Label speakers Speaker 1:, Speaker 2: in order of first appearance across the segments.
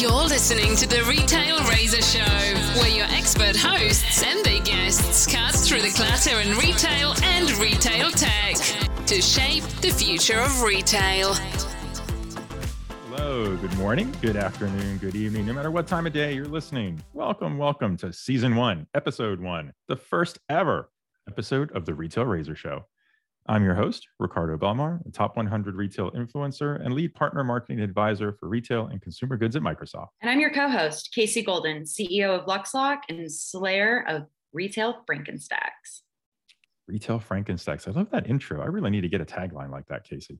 Speaker 1: You're listening to the Retail Razor Show, where your expert hosts and their guests cut through the clutter in retail and retail tech to shape the future of retail.
Speaker 2: Hello, good morning, good afternoon, good evening, no matter what time of day you're listening. Welcome, welcome to season one, episode one, the first ever episode of the Retail Razor Show. I'm your host, Ricardo Belmar, a top 100 retail influencer and lead partner marketing advisor for retail and consumer goods at Microsoft.
Speaker 3: And I'm your co host, Casey Golden, CEO of LuxLock and slayer of Retail Frankenstacks.
Speaker 2: Retail Frankenstacks. I love that intro. I really need to get a tagline like that, Casey.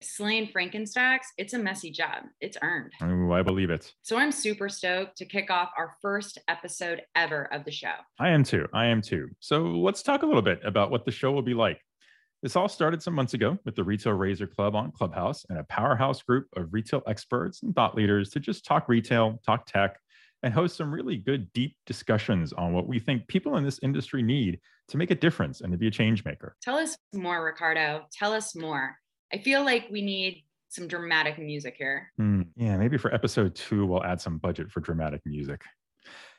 Speaker 3: Slaying Frankenstacks, it's a messy job. It's earned.
Speaker 2: Oh, I believe it.
Speaker 3: So I'm super stoked to kick off our first episode ever of the show.
Speaker 2: I am too. I am too. So let's talk a little bit about what the show will be like. This all started some months ago with the Retail Razor Club on Clubhouse and a powerhouse group of retail experts and thought leaders to just talk retail, talk tech, and host some really good, deep discussions on what we think people in this industry need to make a difference and to be a change maker.
Speaker 3: Tell us more, Ricardo. Tell us more. I feel like we need some dramatic music here.
Speaker 2: Hmm, yeah, maybe for episode two, we'll add some budget for dramatic music.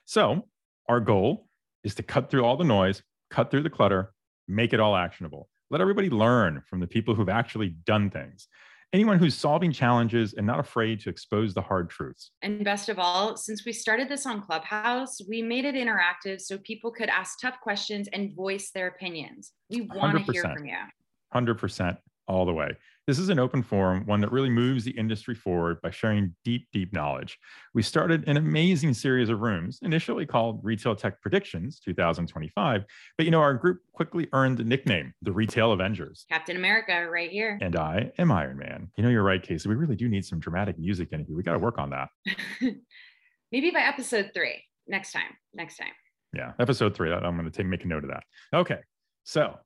Speaker 2: So, our goal is to cut through all the noise, cut through the clutter, make it all actionable. Let everybody learn from the people who've actually done things. Anyone who's solving challenges and not afraid to expose the hard truths.
Speaker 3: And best of all, since we started this on Clubhouse, we made it interactive so people could ask tough questions and voice their opinions. We want to hear from you.
Speaker 2: 100% all the way. This is an open forum, one that really moves the industry forward by sharing deep, deep knowledge. We started an amazing series of rooms, initially called Retail Tech Predictions 2025, but you know, our group quickly earned the nickname the Retail Avengers.
Speaker 3: Captain America, right here.
Speaker 2: And I am Iron Man. You know, you're right, Casey. We really do need some dramatic music in here. We got to work on that.
Speaker 3: Maybe by episode three, next time. Next time.
Speaker 2: Yeah, episode three. I'm going to take make a note of that. Okay, so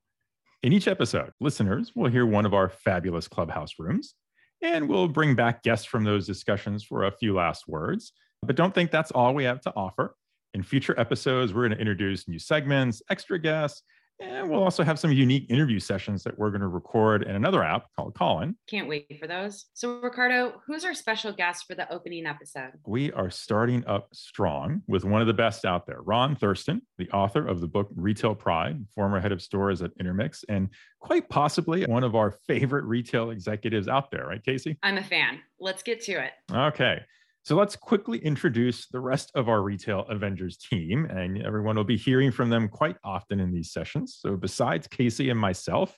Speaker 2: in each episode, listeners will hear one of our fabulous clubhouse rooms, and we'll bring back guests from those discussions for a few last words. But don't think that's all we have to offer. In future episodes, we're going to introduce new segments, extra guests, and we'll also have some unique interview sessions that we're going to record in another app called Callin.
Speaker 3: Can't wait for those. So, Ricardo, who's our special guest for the opening episode?
Speaker 2: We are starting up strong with one of the best out there, Ron Thurston, the author of the book Retail Pride, former head of stores at Intermix, and quite possibly one of our favorite retail executives out there, right, Casey?
Speaker 3: I'm a fan. Let's get to it.
Speaker 2: Okay. So let's quickly introduce the rest of our Retail Avengers team, and everyone will be hearing from them quite often in these sessions. So, besides Casey and myself,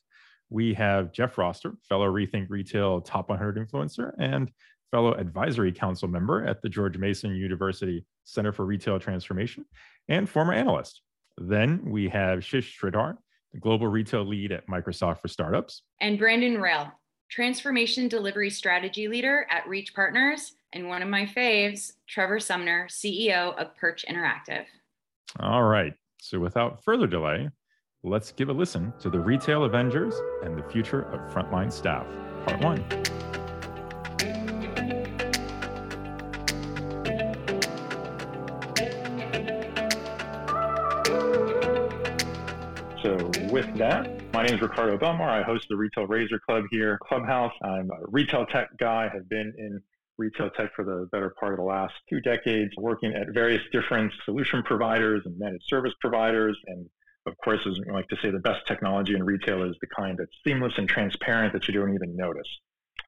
Speaker 2: we have Jeff Roster, fellow Rethink Retail Top 100 influencer and fellow advisory council member at the George Mason University Center for Retail Transformation and former analyst. Then we have Shish Shridhar, the global retail lead at Microsoft for Startups.
Speaker 3: And Brandon Rael, transformation delivery strategy leader at Reach Partners and one of my faves, Trevor Sumner, CEO of Perch Interactive.
Speaker 2: All right. So without further delay, let's give a listen to the Retail Avengers and the Future of Frontline Staff, Part 1. So with that, my name is Ricardo Belmar. I host the Retail Razor Club here, Clubhouse. I'm a retail tech guy, have been in retail tech for the better part of the last two decades, working at various different solution providers and managed service providers. And of course, as I like to say, the best technology in retail is the kind that's seamless and transparent that you don't even notice.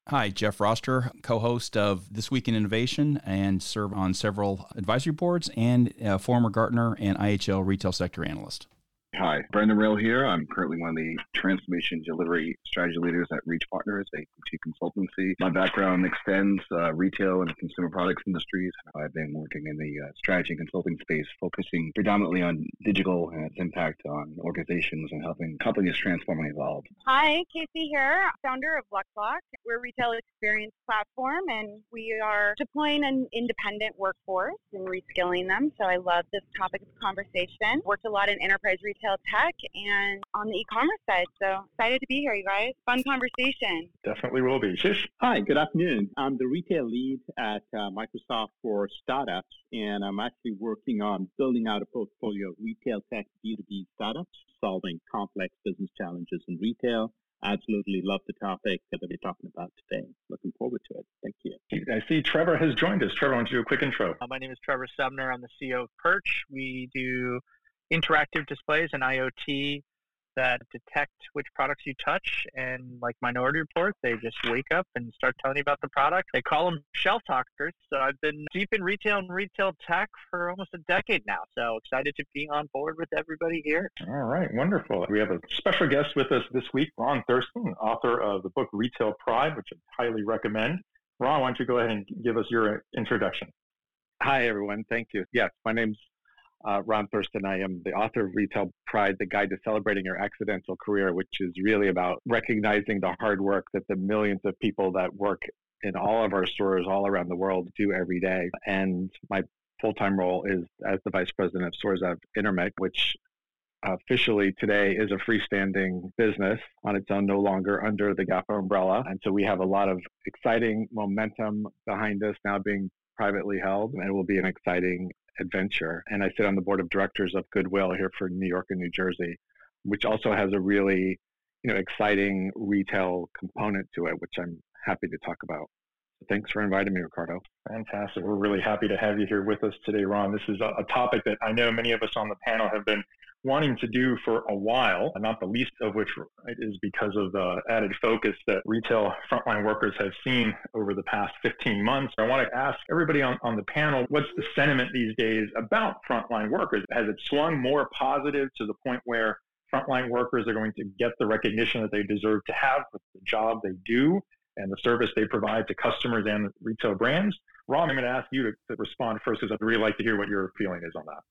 Speaker 4: Hi, Jeff Roster, co host of This Week in Innovation and serve on several advisory boards and former Gartner and IHL retail sector analyst.
Speaker 5: Hi, Brandon Rael here. I'm currently one of the transformation delivery strategy leaders at Reach Partners, a boutique consultancy. My background extends uh, retail and consumer products industries. I've been working in the uh, strategy and consulting space, focusing predominantly on digital and its impact on organizations and helping companies transform and evolve.
Speaker 6: Hi, Casey here, founder of LuxLock. We're a retail experience platform, and we are deploying an independent workforce and reskilling them. So I love this topic of conversation. Worked a lot in enterprise retail retail tech and on the e-commerce side. So excited to be here, you guys. Fun conversation.
Speaker 2: Definitely will be. Shish.
Speaker 7: Hi, good afternoon. I'm the retail lead at uh, Microsoft for startups, and I'm actually working on building out a portfolio of retail tech B2B startups, solving complex business challenges in retail absolutely love the topic that we're talking about today. Looking forward to it. Thank you.
Speaker 2: I see Trevor has joined us. Trevor, why don't you do a quick intro?
Speaker 8: Uh, my name is Trevor Sumner. I'm the CEO of Perch. We do interactive displays and IoT that detect which products you touch. And like Minority Report, they just wake up and start telling you about the product. They call them shelf talkers. So I've been deep in retail and retail tech for almost a decade now. So excited to be on board with everybody here.
Speaker 2: All right, wonderful. We have a special guest with us this week, Ron Thurston, author of the book Retail Pride, which I highly recommend. Ron, why don't you go ahead and give us your introduction?
Speaker 9: Hi, everyone. Thank you. Yes, my name's uh, Ron Thurston. I am the author of Retail Pride, the guide to celebrating your accidental career, which is really about recognizing the hard work that the millions of people that work in all of our stores all around the world do every day. And my full time role is as the vice president of stores at Intermix, which officially today is a freestanding business on its own, no longer under the GAFA umbrella. And so we have a lot of exciting momentum behind us now being privately held, and it will be an exciting adventure. And I sit on the board of directors of Goodwill here for New York and New Jersey, which also has a really, you know, exciting retail component to it, which I'm happy to talk about. Thanks for inviting me, Ricardo.
Speaker 2: Fantastic. We're really happy to have you here with us today, Ron. This is a, a topic that I know many of us on the panel have been wanting to do for a while, not the least of which is because of the added focus that retail frontline workers have seen over the past 15 months. I want to ask everybody on, on the panel what's the sentiment these days about frontline workers? Has it swung more positive to the point where frontline workers are going to get the recognition that they deserve to have for the job they do and the service they provide to customers and retail brands? Ron, I'm going to ask you to, to respond first because I'd really like to hear what your feeling is on that.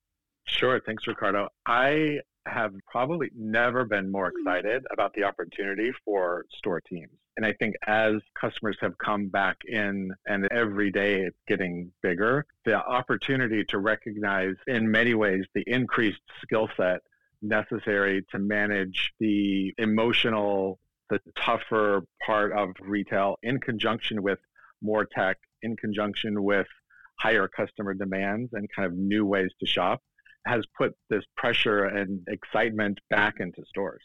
Speaker 9: Sure. Thanks, Ricardo. I have probably never been more hmm. excited about the opportunity for store teams. And I think as customers have come back in and every day it's getting bigger, the opportunity to recognize in many ways the increased skill set necessary to manage the emotional, the tougher part of retail in conjunction with more tech, in conjunction with higher customer demands and kind of new ways to shop has put this pressure and excitement back into stores.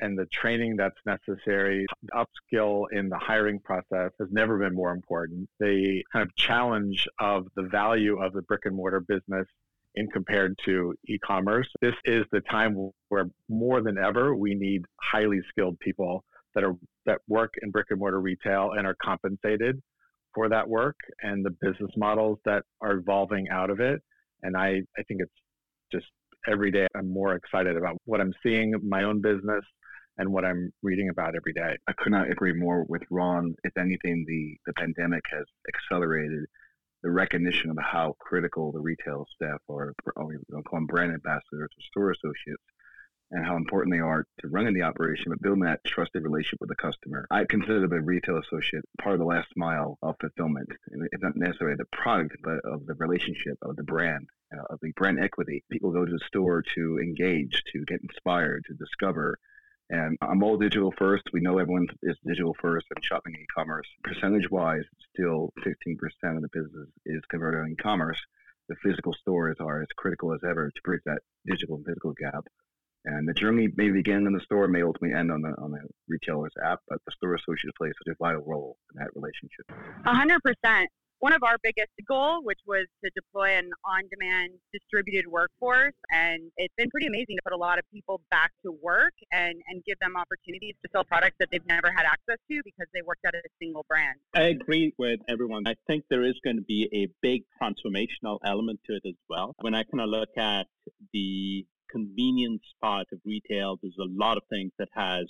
Speaker 9: And the training that's necessary, upskill in the hiring process has never been more important. The kind of challenge of the value of the brick and mortar business in compared to e-commerce. This is the time where more than ever we need highly skilled people that are that work in brick and mortar retail and are compensated for that work and the business models that are evolving out of it. And I, I think it's just every day I'm more excited about what I'm seeing my own business and what I'm reading about every day.
Speaker 5: I could not agree more with Ron. If anything, the, the pandemic has accelerated the recognition of how critical the retail staff are, or we call them brand ambassadors or store associates, and how important they are to running the operation, but building that trusted relationship with the customer. I consider the retail associate part of the last mile of fulfillment. It's not necessarily the product, but of the relationship of the brand, uh, of the brand equity. People go to the store to engage, to get inspired, to discover. And I'm all digital first. We know everyone is digital first and shopping e-commerce. Percentage wise, still 15% of the business is converted on e-commerce. The physical stores are as critical as ever to bridge that digital and physical gap. And the journey may begin in the store, may ultimately end on the on the retailer's app, but the store associate plays such a vital role in that relationship.
Speaker 6: A hundred percent. One of our biggest goal, which was to deploy an on-demand distributed workforce, and it's been pretty amazing to put a lot of people back to work and and give them opportunities to sell products that they've never had access to because they worked at a single brand.
Speaker 7: I agree with everyone. I think there is going to be a big transformational element to it as well. When I kind of look at the convenience part of retail, there's a lot of things that has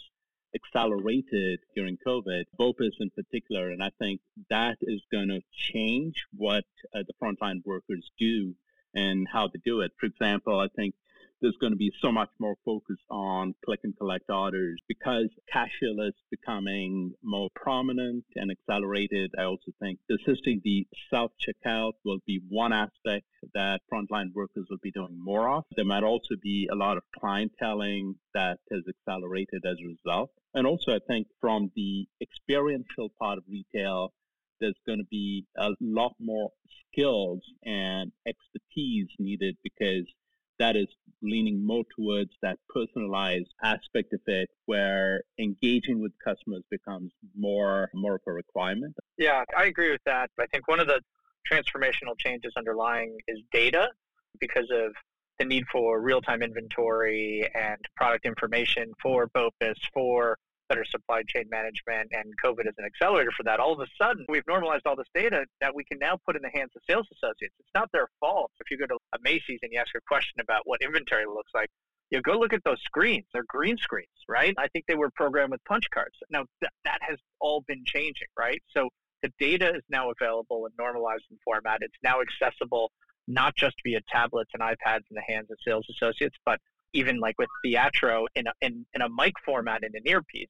Speaker 7: accelerated during COVID, BOPIS in particular, and I think that is going to change what uh, the frontline workers do and how they do it. For example, I think there's going to be so much more focus on click and collect orders because cashless becoming more prominent and accelerated. I also think assisting the self checkout will be one aspect that frontline workers will be doing more of. There might also be a lot of clienteling that has accelerated as a result. And also, I think from the experiential part of retail, there's going to be a lot more skills and expertise needed because that is leaning more towards that personalized aspect of it where engaging with customers becomes more more of a requirement?
Speaker 8: Yeah i agree with that. I think one of the transformational changes underlying is data because of the need for real-time inventory and product information for BOPUS, for better supply chain management, and COVID is an accelerator for that. All of a sudden, we've normalized all this data that we can now put in the hands of sales associates. It's not their fault. If you go to a Macy's and you ask a question about what inventory looks like, you go look at those screens. They're green screens, right? I think they were programmed with punch cards. Now, th- that has all been changing, right? So the data is now available in normalized format. It's now accessible not just via tablets and iPads in the hands of sales associates, but even like with Theatro in a, in, in a mic format in an earpiece.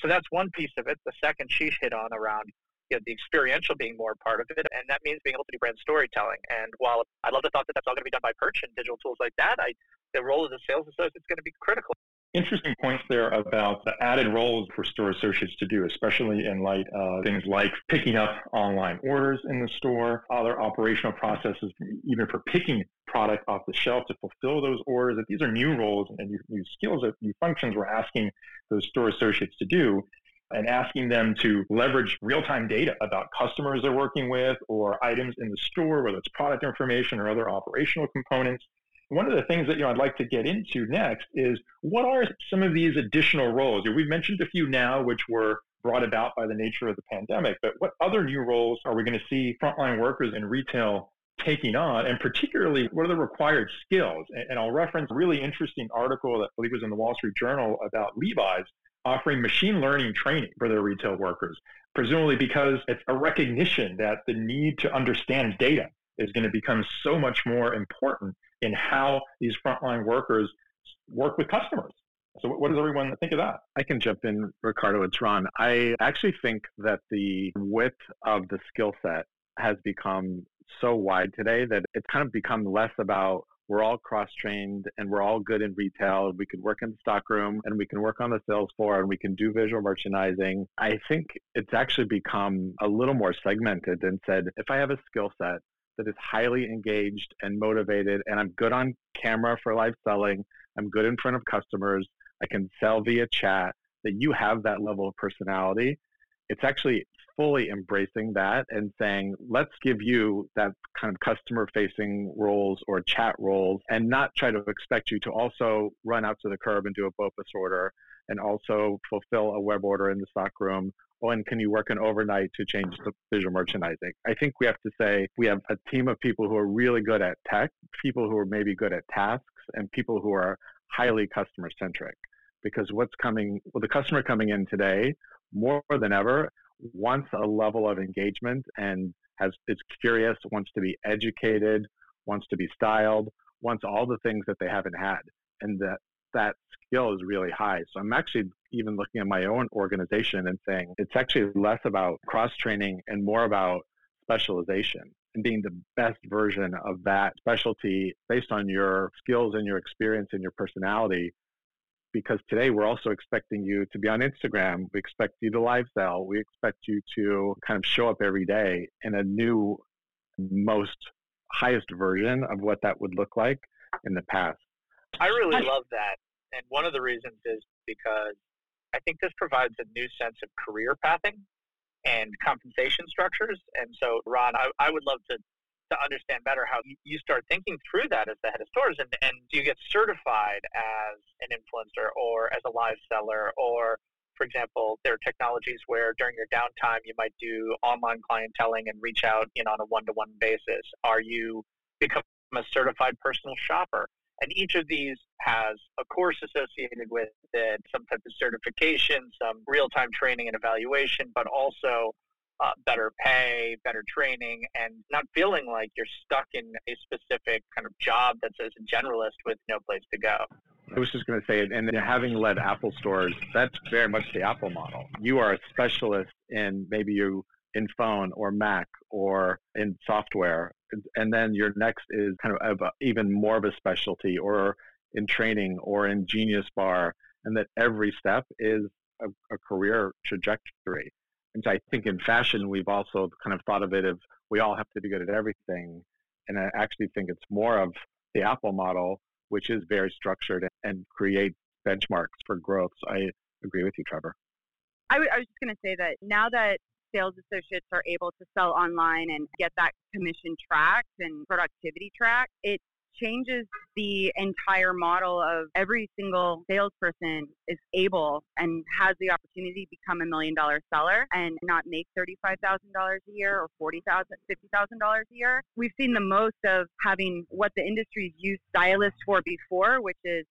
Speaker 8: So that's one piece of it. The second she hit on around you know, the experiential being more part of it, and that means being able to do brand storytelling. And while I love the thought that that's all going to be done by Perch and digital tools like that, I, the role of the sales associate is going to be critical
Speaker 10: interesting points there about the added roles for store associates to do, especially in light of things like picking up online orders in the store, other operational processes, even for picking product off the shelf to fulfill those orders. That these are new roles and new, new skills, new functions we're asking those store associates to do and asking them to leverage real-time data about customers they're working with or items in the store, whether it's product information or other operational components one of the things that you know I'd like to get into next is what are some of these additional roles? We've mentioned a few now, which were brought about by the nature of the pandemic, but what other new roles are we going to see frontline workers in retail taking on, and particularly what are the required skills? And, I'll reference a really interesting article that I believe was in the Wall Street Journal about Levi's offering machine learning training for their retail workers, presumably because it's a recognition that the need to understand data is going to become so much more important in how these frontline workers work with customers. So, what does everyone think of that?
Speaker 9: I can jump in, Ricardo. It's Ron. I actually think that the width of the skill set has become so wide today that it's kind of become less about we're all cross trained and we're all good in retail. We can work in the stockroom and we can work on the sales floor and we can do visual merchandising. I think it's actually become a little more segmented and said if I have a skill set that is highly engaged and motivated, and I'm good on camera for live selling. I'm good in front of customers. I can sell via chat. That you have that level of personality. It's actually fully embracing that and saying, let's give you that kind of customer facing roles or chat roles and not try to expect you to also run out to the curb and do a BOPUS order and also fulfill a web order in the Oh, stockroom when can you work an overnight to change the visual merchandising? I think we have to say we have a team of people who are really good at tech, people who are maybe good at tasks, and people who are highly customer centric. Because what's coming, well, the customer coming in today, more than ever, wants a level of engagement and has is curious, wants to be educated, wants to be styled, wants all the things that they haven't had, and that that skill is really high. So I'm actually even looking at my own organization and saying it's actually less about cross training and more about specialization and being the best version of that specialty based on your skills and your experience and your personality. Because today we're also expecting you to be on Instagram. We expect you to live sell. We expect you to kind of show up every day in a new, most highest version of what that would look like in the past.
Speaker 8: I really love that. And one of the reasons is because I think this provides a new sense of career pathing and compensation structures. And so, Ron, I, I would love to, to understand better how you start thinking through that as the head of stores. And, and do you get certified as an influencer or as a live seller? Or, for example, there are technologies where during your downtime you might do online clienteling and reach out you know, on a one to one basis. Are you become a certified personal shopper? And each of these has a course associated with it, some type of certification, some real time training and evaluation, but also uh, better pay, better training, and not feeling like you're stuck in a specific kind of job that's as a generalist with no place to go.
Speaker 9: I was just going to say, and having led Apple stores, that's very much the Apple model. You are a specialist in maybe you in phone or Mac or in software. And then your next is kind of a, even more of a specialty or in training or in Genius Bar, and that every step is a, a career trajectory. And so I think in fashion, we've also kind of thought of it as we all have to be good at everything. And I actually think it's more of the Apple model which is very structured and creates benchmarks for growth. So I agree with you, Trevor.
Speaker 6: I, w- I was just going to say that now that sales associates are able to sell online and get that commission tracked and productivity tracked, it changes the entire model of every single salesperson is able and has the opportunity to become a million dollar seller and not make $35,000 a year or $40,000, $50,000 a year. We've seen the most of having what the industry's used stylists for before, which is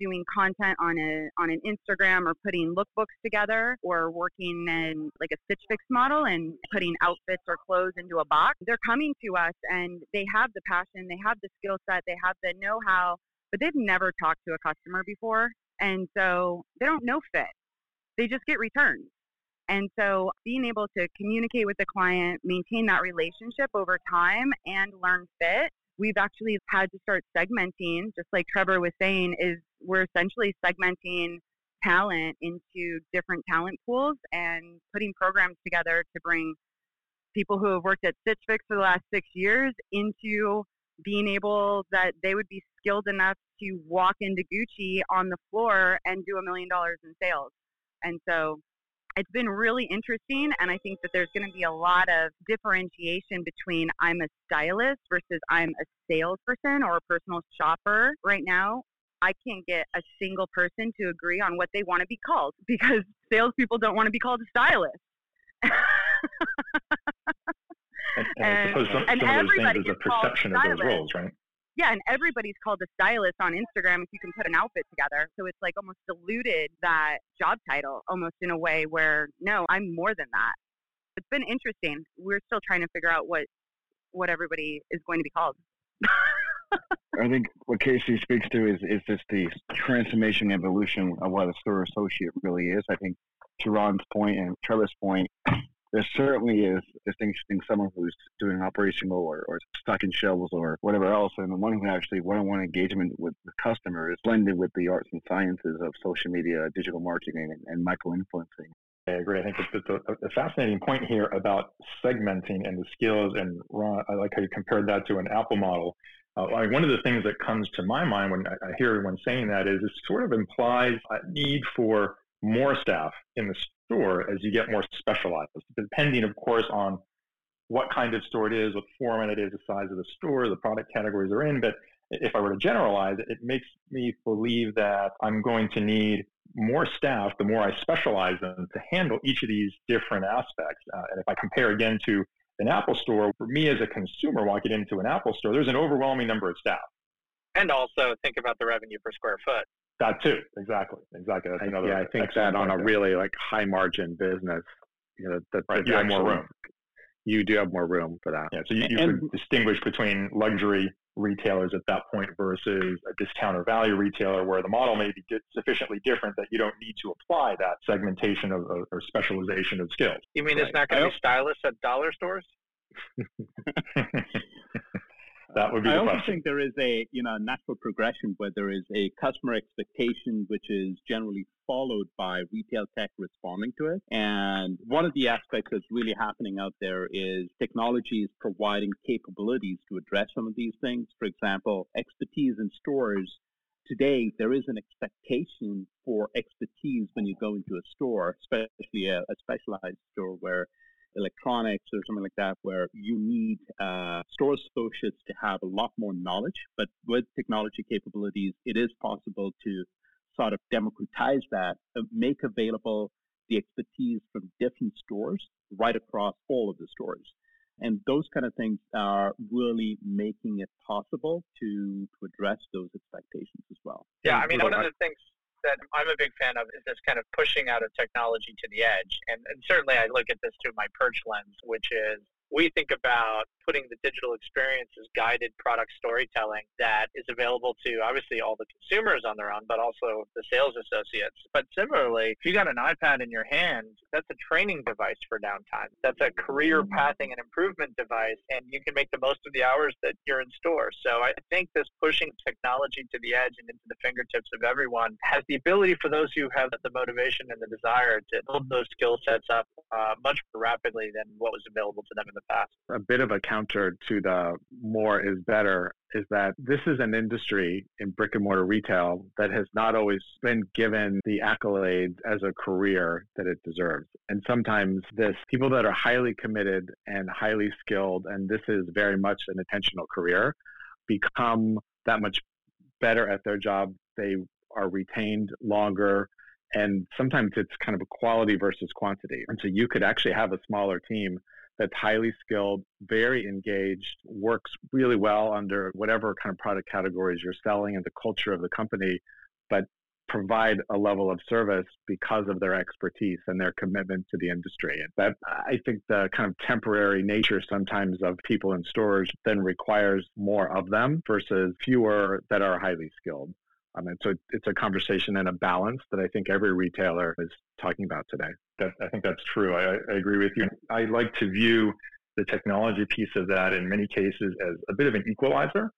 Speaker 6: doing content on a on an Instagram or putting lookbooks together or working in like a Stitch Fix model and putting outfits or clothes into a box. They're coming to us and they have the passion, they have the skill set, they have the know-how, but they've never talked to a customer before. And so they don't know fit. They just get returns. And so being able to communicate with the client, maintain that relationship over time and learn fit we've actually had to start segmenting, just like Trevor was saying, is we're essentially segmenting talent into different talent pools and putting programs together to bring people who have worked at Stitch Fix for the last six years into being able that they would be skilled enough to walk into Gucci on the floor and do a million dollars in sales. And so it's been really interesting and i think that there's going to be a lot of differentiation between i'm a stylist versus i'm a salesperson or a personal shopper right now i can't get a single person to agree on what they want to be called because salespeople don't want to be called a stylist
Speaker 10: and, and, and, some, some of those things is a perception of those roles, right?
Speaker 6: yeah, and everybody's called a stylist on Instagram if you can put an outfit together. So it's like almost diluted that job title almost in a way where no, I'm more than that. It's been interesting. We're still trying to figure out what what everybody is going to be called.
Speaker 5: I think what Casey speaks to is is just the transformation evolution of what a store associate really is. I think to Ron's point and Trevor's point, there certainly is distinguishing someone who's doing operational or, or stuck in shelves or whatever else, and the one who actually one-on-one engagement with the customer is blended with the arts and sciences of social media, digital marketing, and, and micro-influencing.
Speaker 10: I agree. I think it's a, a, fascinating point here about segmenting and the skills. And Ron, I like how you compared that to an Apple model. Uh, I mean, one of the things that comes to my mind when I, I hear everyone saying that is it sort of implies a need for more staff in the store as you get more specialized, depending, of course, on what kind of store it is, what format it is, the size of the store, the product categories are in. But if I were to generalize it, makes me believe that I'm going to need more staff the more I specialize them to handle each of these different aspects. Uh, and if I compare again to an Apple store, for me as a consumer walking into an Apple store, there's an overwhelming number of staff.
Speaker 8: And also think about the revenue per square foot.
Speaker 10: That too, exactly, exactly.
Speaker 9: That's another. Yeah, I think that on a there. really like high margin business, you know, that,
Speaker 10: right, you have more room.
Speaker 9: You do have more room for that.
Speaker 10: Yeah, so you, you and, could distinguish between luxury retailers at that point versus a discounter value retailer where the model may be sufficiently different that you don't need to apply that segmentation of, of or specialization of skills.
Speaker 8: You mean right. it's not going to be stylists at dollar stores?
Speaker 10: That would be.
Speaker 7: I also
Speaker 10: question.
Speaker 7: think there is a you know natural progression where there is a customer expectation which is generally followed by retail tech responding to it. And one of the aspects that's really happening out there is technology is providing capabilities to address some of these things. For example, expertise in stores. Today, there is an expectation for expertise when you go into a store, especially a, a specialized store where electronics or something like that, where you need uh, store associates to have a lot more knowledge. But with technology capabilities, it is possible to sort of democratize that, uh, make available the expertise from different stores right across all of the stores. And those kind of things are really making it possible to to address those expectations as well.
Speaker 8: Yeah, I mean, one of the things that I'm a big fan of is this kind of pushing out of technology to the edge. And, and certainly I look at this through my perch lens, which is we think about putting the digital experience as guided product storytelling that is available to obviously all the consumers on their own, but also the sales associates. But similarly, if you got an iPad in your hand, that's a training device for downtime. That's a career pathing and improvement device, and you can make the most of the hours that you're in store. So I think this pushing technology to the edge and into the fingertips of everyone has the ability for those who have the motivation and the desire to build those skill sets up uh, much more rapidly than what was available to them in the the past.
Speaker 9: A bit of a counter to the more is better is that this is an industry in brick and mortar retail that has not always been given the accolades as a career that it deserves. And sometimes this people that are highly committed and highly skilled, and this is very much an intentional career, become that much better at their job. They are retained longer. And sometimes it's kind of a quality versus quantity. And so you could actually have a smaller team that's highly skilled, very engaged, works really well under whatever kind of product categories you're selling and the culture of the company, but provide a level of service because of their expertise and their commitment to the industry. And that I think the kind of temporary nature sometimes of people in stores then requires more of them versus fewer that are highly skilled. Um, and so it's a conversation and a balance that I think every retailer is talking about today.
Speaker 10: That, I think that's true. I, I agree with you. I like to view the technology piece of that in many cases as a bit of an equalizer,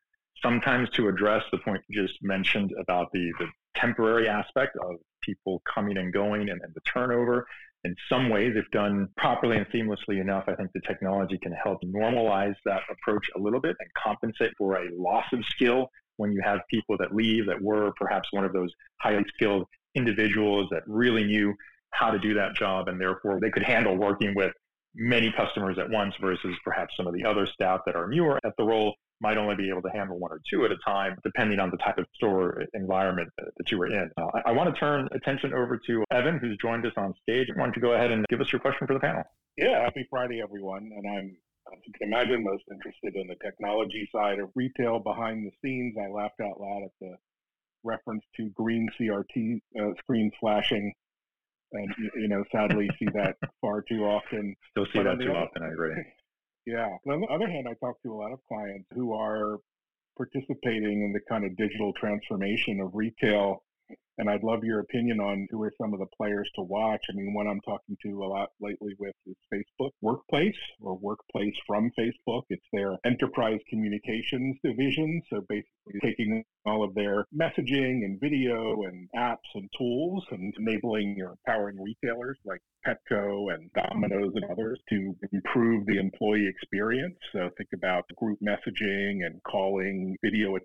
Speaker 10: sometimes to address the point you just mentioned about the, the temporary aspect of people coming and going and, and the turnover. In some ways, if done properly and seamlessly enough, I think the technology can help normalize that approach a little bit and compensate for a loss of skill when you have people that leave that were perhaps one of those highly skilled individuals that really knew how to do that job and therefore they could handle working with many customers at once versus perhaps some of the other staff that are newer at the role might only be able to handle one or two at a time, depending on the type of store environment that you were in. Uh, I, I, want to turn attention over to Evan, who's joined us on stage. I want to go ahead and give us your question for the panel.
Speaker 11: Yeah, happy Friday, everyone. And I'm as you can imagine, most interested in the technology side of retail behind the scenes. I laughed out loud at the reference to green CRT uh, screens flashing, and you know, sadly, see that far too often.
Speaker 10: Still see but that too other, often. I agree.
Speaker 11: Yeah. But on the other hand, I talk to a lot of clients who are participating in the kind of digital transformation of retail and I'd love your opinion on who are some of the players to watch. I mean, one I'm talking to a lot lately with is Facebook Workplace or Workplace from Facebook. It's their enterprise communications division. So basically taking all of their messaging and video and apps and tools and enabling or empowering retailers like Petco and Domino's and others to improve the employee experience. So think about group messaging and calling, video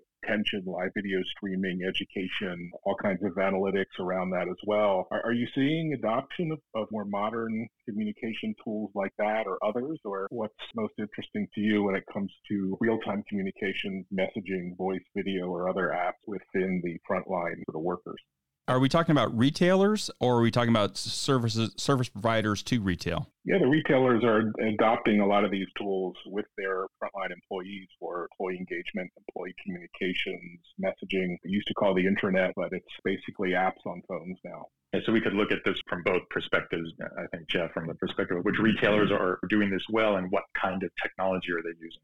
Speaker 11: live video streaming, education, all kinds of analytics around that as well. Are, are you seeing adoption of, of more modern communication tools like that or others? Or what's most interesting to you when it comes to real time communication, messaging, voice, video, or other apps within the front line for the workers?
Speaker 4: Are we talking about retailers or are we talking about services service providers to retail?
Speaker 11: Yeah, the retailers are adopting a lot of these tools with their frontline employees for employee engagement, employee communications, messaging. We used to call the intranet, but it's basically apps on phones now.
Speaker 10: And so we could look at this from both perspectives. I think, Jeff, from the perspective of which retailers are doing this well and what kind of technology are they using?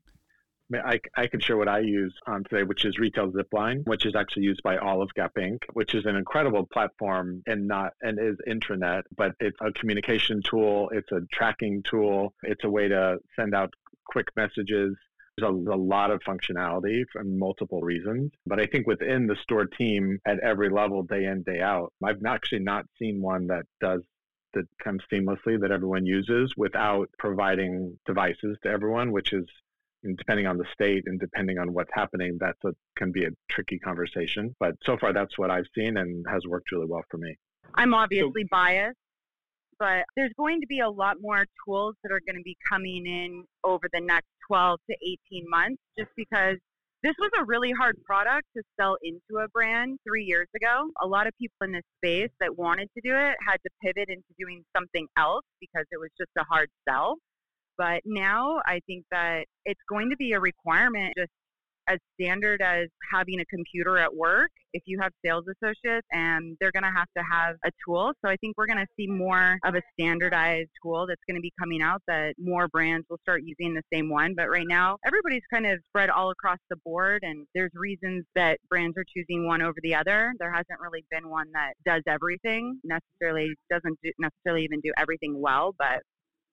Speaker 9: I, I can share what I use on today, which is Retail Zipline, which is actually used by Olive Gap Inc., which is an incredible platform and not and is intranet, but it's a communication tool, it's a tracking tool, it's a way to send out quick messages. There's a, a lot of functionality for multiple reasons, but I think within the store team at every level, day in day out, I've actually not seen one that does that comes seamlessly that everyone uses without providing devices to everyone, which is depending on the state and depending on what's happening, that can be a tricky conversation. But so far, that's what I've seen and has worked really well for me.
Speaker 6: I'm obviously so, biased, but there's going to be a lot more tools that are going to be coming in over the next 12 to 18 months, just because this was a really hard product to sell into a brand three years ago. A lot of people in this space that wanted to do it had to pivot into doing something else because it was just a hard sell. But now I think that it's going to be a requirement just as standard as having a computer at work if you have sales associates and they're going to have to have a tool. So i think we're going to see more of a standardized tool that's going to be coming out that more brands will start using the same one. But right now everybody's kind of spread all across the board and there's reasons that brands are choosing one over the other. There hasn't really been one that does everything necessarily doesn't do, necessarily even do everything well but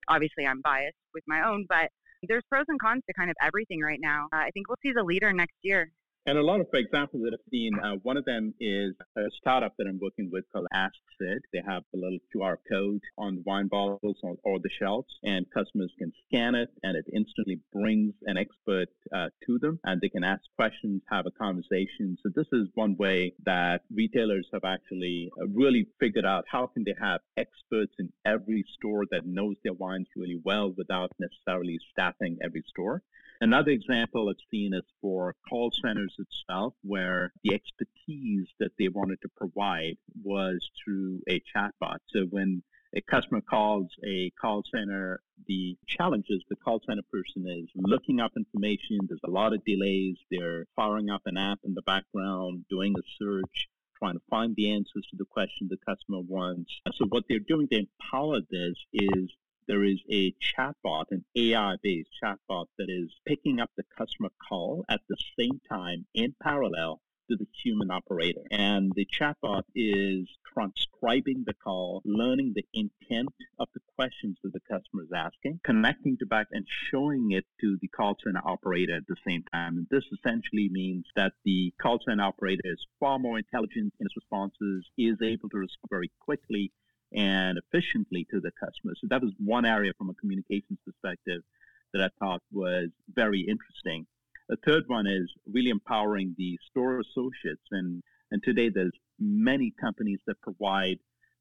Speaker 6: obviously I'm biased with my own, but there's pros and cons to kind of everything right now. Uh, I think we'll see the leader next year.
Speaker 7: And a lot of examples that I've seen, uh, one of them is a startup that I'm working with called Ask Sid. They have a little QR code on wine bottles or, or, the shelves, and customers can scan it, and it instantly brings an expert uh, to them, and they can ask questions, have a conversation. So this is one way that retailers have actually uh, really figured out how can they have experts in every store that knows their wines really well without necessarily staffing every store. Another example I've seen is for call centers itself, where the expertise that they wanted to provide was through a chatbot. So when a customer calls a call center, the challenge is the call center person is looking up information. There's a lot of delays. They're firing up an app in the background, doing a search, trying to find the answers to the question the customer wants. So what they're doing to empower this is there is a chatbot, an AI-based chatbot that is picking up the customer call at the same time in parallel to the human operator. And the chatbot is transcribing the call, learning the intent of the questions that the customer is asking, connecting to back and showing it to the call center operator at the same time. And this essentially means that the call center operator is far more intelligent in its responses, is able to respond very quickly, and efficiently to the customer. So that was one area from a communications perspective that I thought was very interesting. The third one is really empowering the store associates. And, and today there's many companies that provide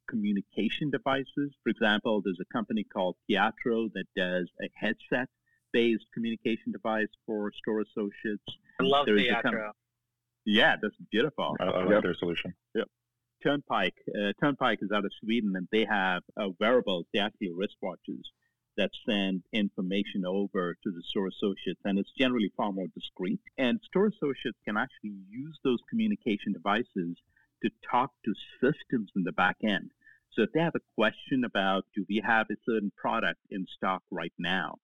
Speaker 7: communication devices. For example, there's a company called Theatro that does a headset based communication device for store associates.
Speaker 8: I love there's Theatro. Com-
Speaker 7: yeah, that's beautiful.
Speaker 9: I, I love their solution.
Speaker 7: Yep. Turnpike. Uh, Turnpike is out of Sweden, and they have uh, wearables. They actually wristwatches that send information over to the store associates, and it's generally far more discreet. And store associates can actually use those communication devices to talk to systems in the back end. So if they have a question about do we have a certain product in stock right now,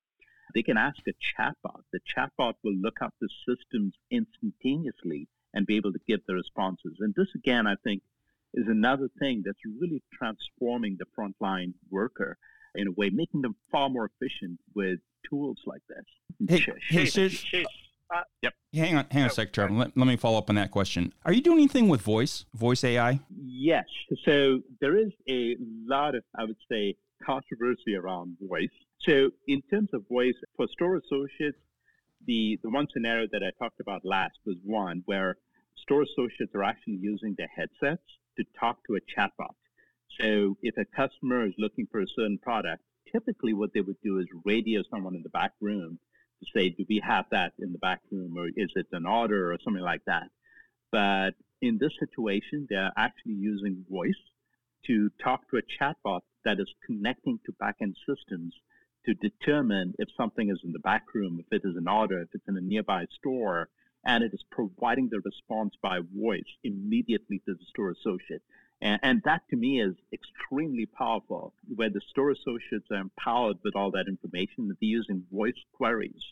Speaker 7: they can ask a chatbot. The chatbot will look up the systems instantaneously and be able to give the responses. And this again, I think, is another thing that's really transforming the frontline worker in a way, making them far more efficient with tools like this.
Speaker 4: Hey, hey Sid, uh, yep. Hang on, hang on a sec, Trevor. Let, let me follow up on that question. Are you doing anything with voice, voice AI?
Speaker 7: Yes. So there is a lot of, I would say, controversy around voice. So in terms of voice, for store associates, the, the one scenario that I talked about last was one where store associates are actually using their headsets to talk to a chatbot. So if a customer is looking for a certain product, typically what they would do is radio someone in the back room to say, do we have that in the back room or is it an order or something like that? But in this situation, they're actually using voice to talk to a chatbot that is connecting to backend systems to determine if something is in the back room, if it is an order, if it's in a nearby store, and it is providing the response by voice immediately to the store associate. And, and, that to me is extremely powerful, where the store associates are empowered with all that information that they're using voice queries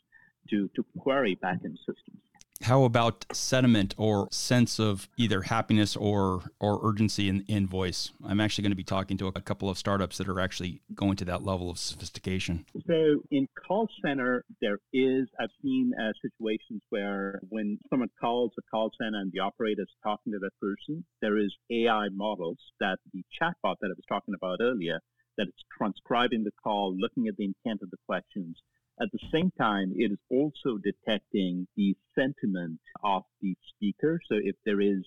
Speaker 7: to, to query backend systems.
Speaker 4: How about sentiment or sense of either happiness or or urgency in, in voice? I'm actually going to be talking to a couple of startups that are actually going to that level of sophistication.
Speaker 7: So in call center, there is I've seen uh, situations where when someone calls a call center and the operator is talking to that person, there is AI models that the chatbot that I was talking about earlier that is transcribing the call, looking at the intent of the questions, at the same time, it is also detecting the sentiment of the speaker. So if there is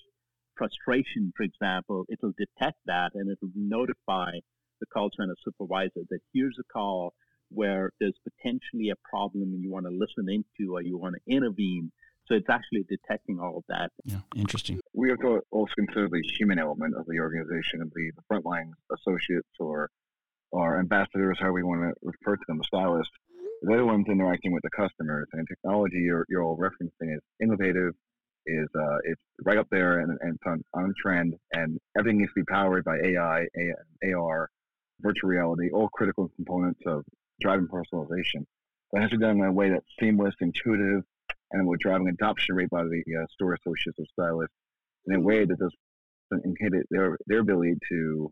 Speaker 7: frustration, for example, it will detect that and it will notify the call center supervisor that here's a call where there's potentially a problem and you want to listen into or you want to intervene. So it's actually detecting all of that.
Speaker 4: Yeah, interesting.
Speaker 5: We have to also consider the human element of the organization and the, the frontline associates or or ambassadors, however we want to refer to them, the stylists. They're the ones interacting with the customers, and technology you're, you're all referencing is innovative, is uh, it's right up there, and, and on, on trend, and everything needs to be powered by AI, AR, virtual reality, all critical components of driving personalization. But it has to be done in a way that's seamless, intuitive, and we're driving adoption rate by the uh, store associates or stylists in a way that doesn't inhibit their, their ability to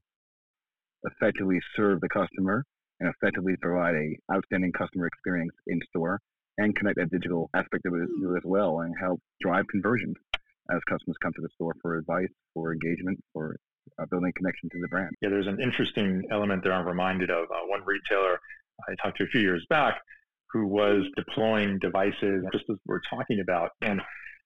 Speaker 5: effectively serve the customer and effectively provide a outstanding customer experience in store and connect that digital aspect of it as well and help drive conversions as customers come to the store for advice, for engagement, for uh, building connection to the brand.
Speaker 9: Yeah, there's an interesting element there I'm reminded of. Uh, one retailer I talked to a few years back who was deploying devices just as we're talking about. And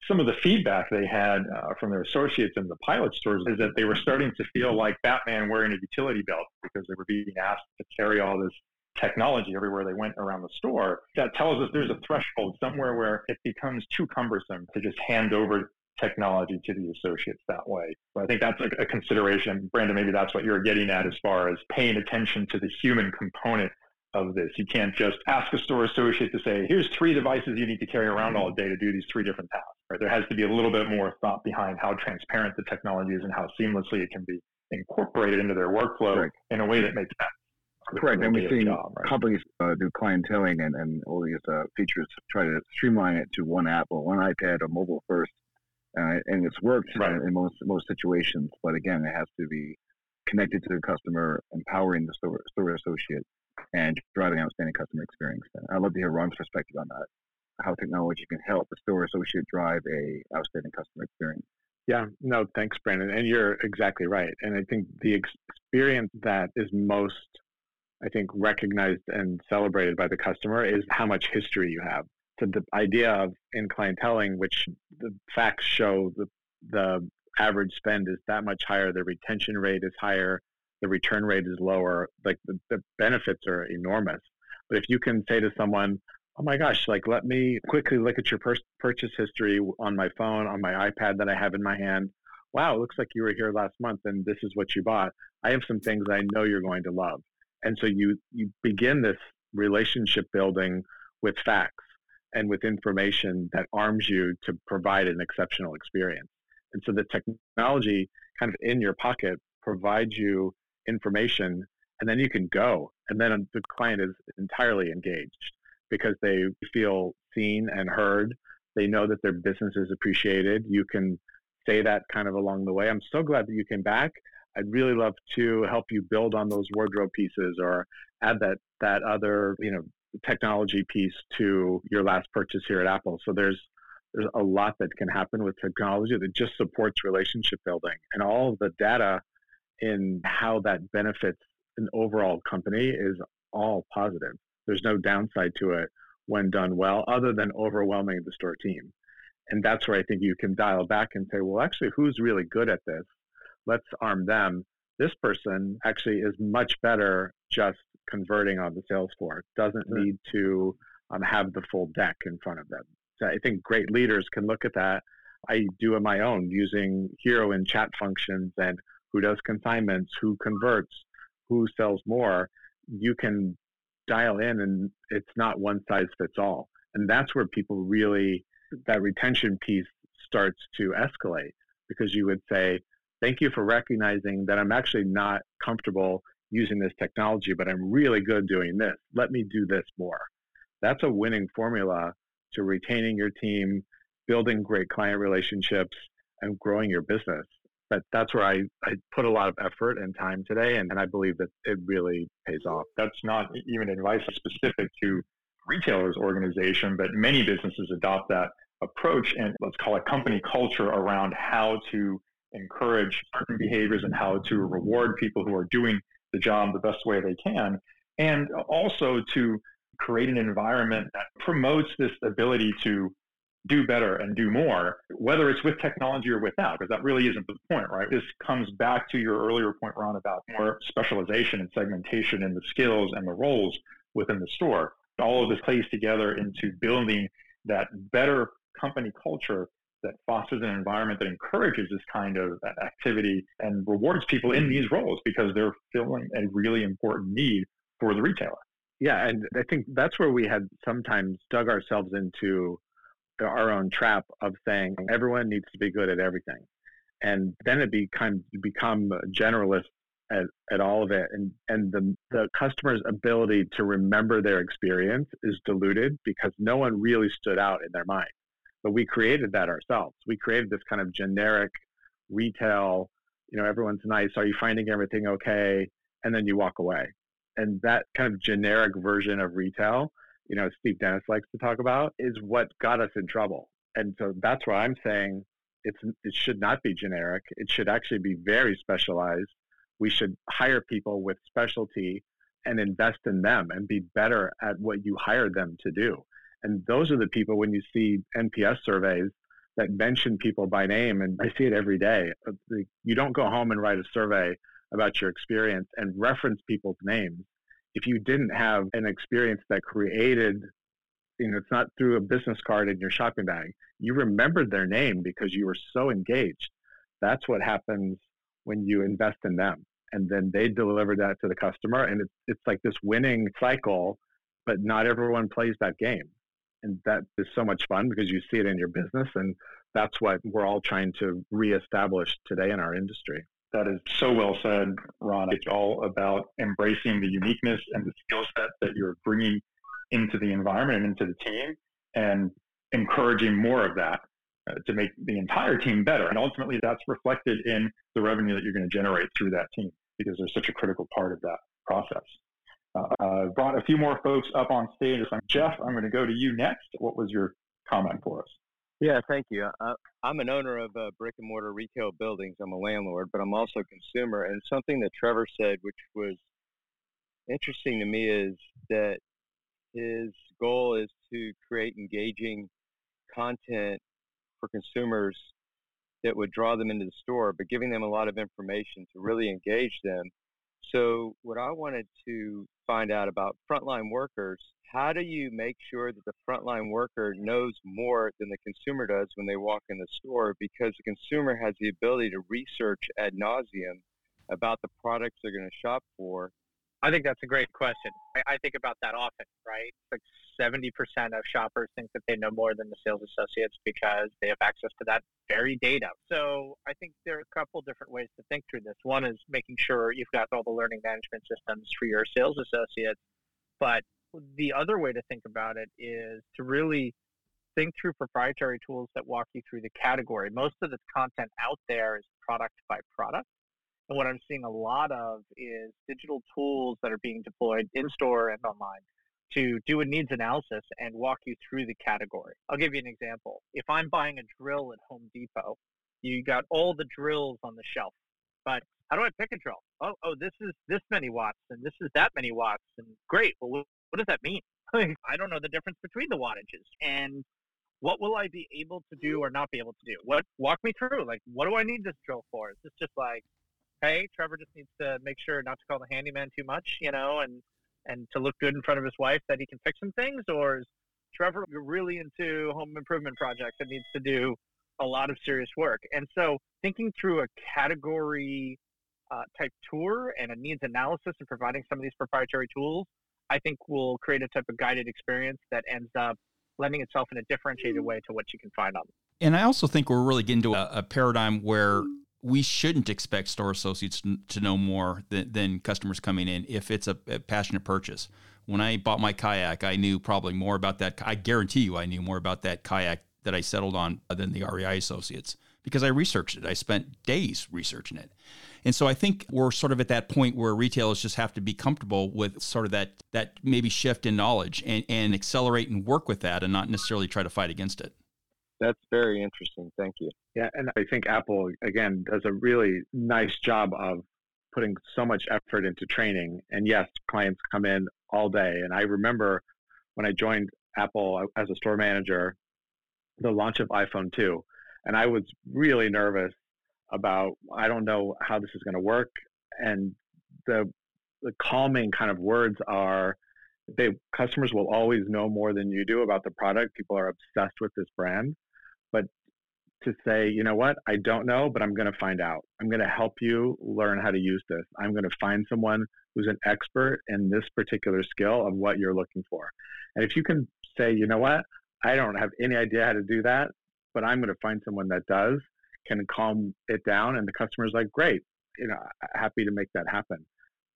Speaker 9: some of the feedback they had uh, from their associates in the pilot stores is that they were starting to feel like Batman wearing a utility belt because they were being asked to carry all this technology everywhere they went around the store. That tells us there's a threshold somewhere where it becomes too cumbersome to just hand over technology to the associates that way. So I think that's a, a consideration. Brandon, maybe that's what you're getting at as far as paying attention to the human component of this. You can't just ask a store associate to say, here's three devices you need to carry around all day to do these three different tasks. Right? There has to be a little bit more thought behind how transparent the technology is and how seamlessly it can be incorporated into their workflow in a way that makes sense.
Speaker 5: Correct. And we're seeing job, right? companies uh, do clienteling and, and all these uh, features try to streamline it to one app or one iPad or mobile first. Uh, and it's worked right. in, in most most situations. But again, it has to be connected to the customer, empowering the store, store associate, and driving outstanding customer experience. I'd love to hear Ron's perspective on that, how technology can help the store associate drive a outstanding customer experience.
Speaker 9: Yeah, no, thanks, Brandon. And you're exactly right. And I think the experience that is most, I think, recognized and celebrated by the customer is how much history you have. So the idea of in clienteling, which the facts show the the average spend is that much higher, the retention rate is higher, the return rate is lower. Like the, the benefits are enormous. But if you can say to someone, oh my gosh, like let me quickly look at your pur- purchase history on my phone, on my iPad that I have in my hand. Wow, it looks like you were here last month and this is what you bought. I have some things I know you're going to love. And so you you begin this relationship building with facts and with information that arms you to provide an exceptional experience. And so the technology kind of in your pocket provides you information and then you can go. And then um, the client is entirely engaged because they feel seen and heard. They know that their business is appreciated. You can say that kind of along the way. I'm so glad that you came back. I'd really love to help you build on those wardrobe pieces or add that that other you know technology piece to your last purchase here at apple. So there's there's a lot that can happen with technology that just supports relationship building. And all the data in how that benefits an overall company is all positive. There's no downside to it when done well, other than overwhelming the store team. And that's where I think you can dial back and say, well, actually, who's really good at this? Let's arm them. This person actually is much better just converting on the sales floor, doesn't right. need to um, have the full deck in front of them. So I think great leaders can look at that. I do it my own using Hero and chat functions and who does consignments, who converts, who sells more, you can dial in and it's not one size fits all. And that's where people really, that retention piece starts to escalate because you would say, Thank you for recognizing that I'm actually not comfortable using this technology, but I'm really good doing this. Let me do this more. That's a winning formula to retaining your team, building great client relationships, and growing your business but that's where I, I put a lot of effort and time today, and, and I believe that it really pays off. That's not even advice specific to retailers organization, but many businesses adopt that approach and let's call it company culture around how to encourage certain behaviors and how to reward people who are doing the job the best way they can, and also to create an environment that promotes this ability to do better and do more, whether it's with technology or without, because that really isn't the point, right? This comes back to your earlier point, Ron, about more specialization and segmentation in the skills and the roles within the store. All of this plays together into building that better company culture that fosters an environment that encourages this kind of activity and rewards people in these roles because they're filling a really important need for the retailer. Yeah, and I think that's where we had sometimes dug ourselves into our own trap of saying everyone needs to be good at everything. And then it become become generalist at, at all of it. And and the the customer's ability to remember their experience is diluted because no one really stood out in their mind. But we created that ourselves. We created this kind of generic retail, you know, everyone's nice. Are you finding everything okay? And then you walk away. And that kind of generic version of retail you know, Steve Dennis likes to talk about, is what got us in trouble. And so that's why I'm saying it's it should not be generic. It should actually be very specialized. We should hire people with specialty and invest in them and be better at what you hired them to do. And those are the people when you see NPS surveys that mention people by name, and I see it every day. Uh, you don't go home and write a survey about your experience and reference people's names if you didn't have an experience that created you know, it's not through a business card in your shopping bag. You remembered their name because you were so engaged. That's what happens when you invest in them. And then they deliver that to the customer. And it's, it's like this winning cycle, but not everyone plays that game. And that is so much fun because you see it in your business. And that's what we're all trying to reestablish today in our industry.
Speaker 2: That is so well said, Ron. It's all about embracing the uniqueness and the skill set that you're bringing into the environment and into the team and encouraging more of that uh, to make the entire team better. And ultimately, that's reflected in the revenue that you're going to generate through that team because they're such a critical part of that process. Uh, uh, brought a few more folks up on stage. Jeff, I'm going to go to you next. What was your comment for us?
Speaker 12: Yeah, thank you. Uh, I'm an owner of uh, brick and mortar retail buildings. I'm a landlord, but I'm also a consumer. And something that Trevor said, which was interesting to me, is that his goal is to create engaging content for consumers that would draw them into the store, but giving them a lot of information to really engage them. So, what I wanted to find out about frontline workers how do you make sure that the frontline worker knows more than the consumer does when they walk in the store? Because the consumer has the ability to research ad nauseum about the products they're going to shop for
Speaker 8: I think that's a great question. I, I think about that often, right? Like 70% of shoppers think that they know more than the sales associates because they have access to that very data. So I think there are a couple different ways to think through this. One is making sure you've got all the learning management systems for your sales associates. But the other way to think about it is to really think through proprietary tools that walk you through the category. Most of the content out there is product by product. And what I'm seeing a lot of is digital tools that are being deployed in store and online to do a needs analysis and walk you through the category. I'll give you an example. If I'm buying a drill at Home Depot, you got all the drills on the shelf, but how do I pick a drill? Oh, oh, this is this many watts and this is that many watts, and great. Well, what does that mean? I don't know the difference between the wattages, and what will I be able to do or not be able to do? What walk me through? Like, what do I need this drill for? Is this just like hey, Trevor just needs to make sure not to call the handyman too much, you know, and and to look good in front of his wife that he can fix some things, or is Trevor really into home improvement projects that needs to do a lot of serious work? And so thinking through a category uh, type tour and a needs analysis and providing some of these proprietary tools, I think will create a type of guided experience that ends up lending itself in a differentiated way to what you can find on. them.
Speaker 4: And I also think we're really getting to a, a paradigm where we shouldn't expect store associates to know more than, than customers coming in if it's a, a, passionate purchase. When I bought my kayak, I knew probably more about that. I guarantee you, I knew more about that kayak that I settled on than the REI associates because I researched it. I spent days researching it. And so I think we're sort of at that point where retailers just have to be comfortable with sort of that that maybe shift in knowledge and, and accelerate and work with that and not necessarily try to fight against it
Speaker 12: that's very interesting. Thank you.
Speaker 9: Yeah, and I think Apple again does a really nice job of putting so much effort into training. And yes, clients come in all day. And I remember when I joined Apple uh, as a store manager, the launch of iPhone 2, and I was really nervous about I don't know how this is going to work. And the the calming kind of words are they customers will always know more than you do about the product. People are obsessed with this brand but to say, you know what, I don't know, but I'm going to find out. I'm going to help you learn how to use this. I'm going to find someone who's an expert in this particular skill of what you're looking for. And if you can say, you know what, I don't have any idea how to do that, but I'm going to find someone that does, can calm it down, and the customer's like, great, you know, happy to make that happen.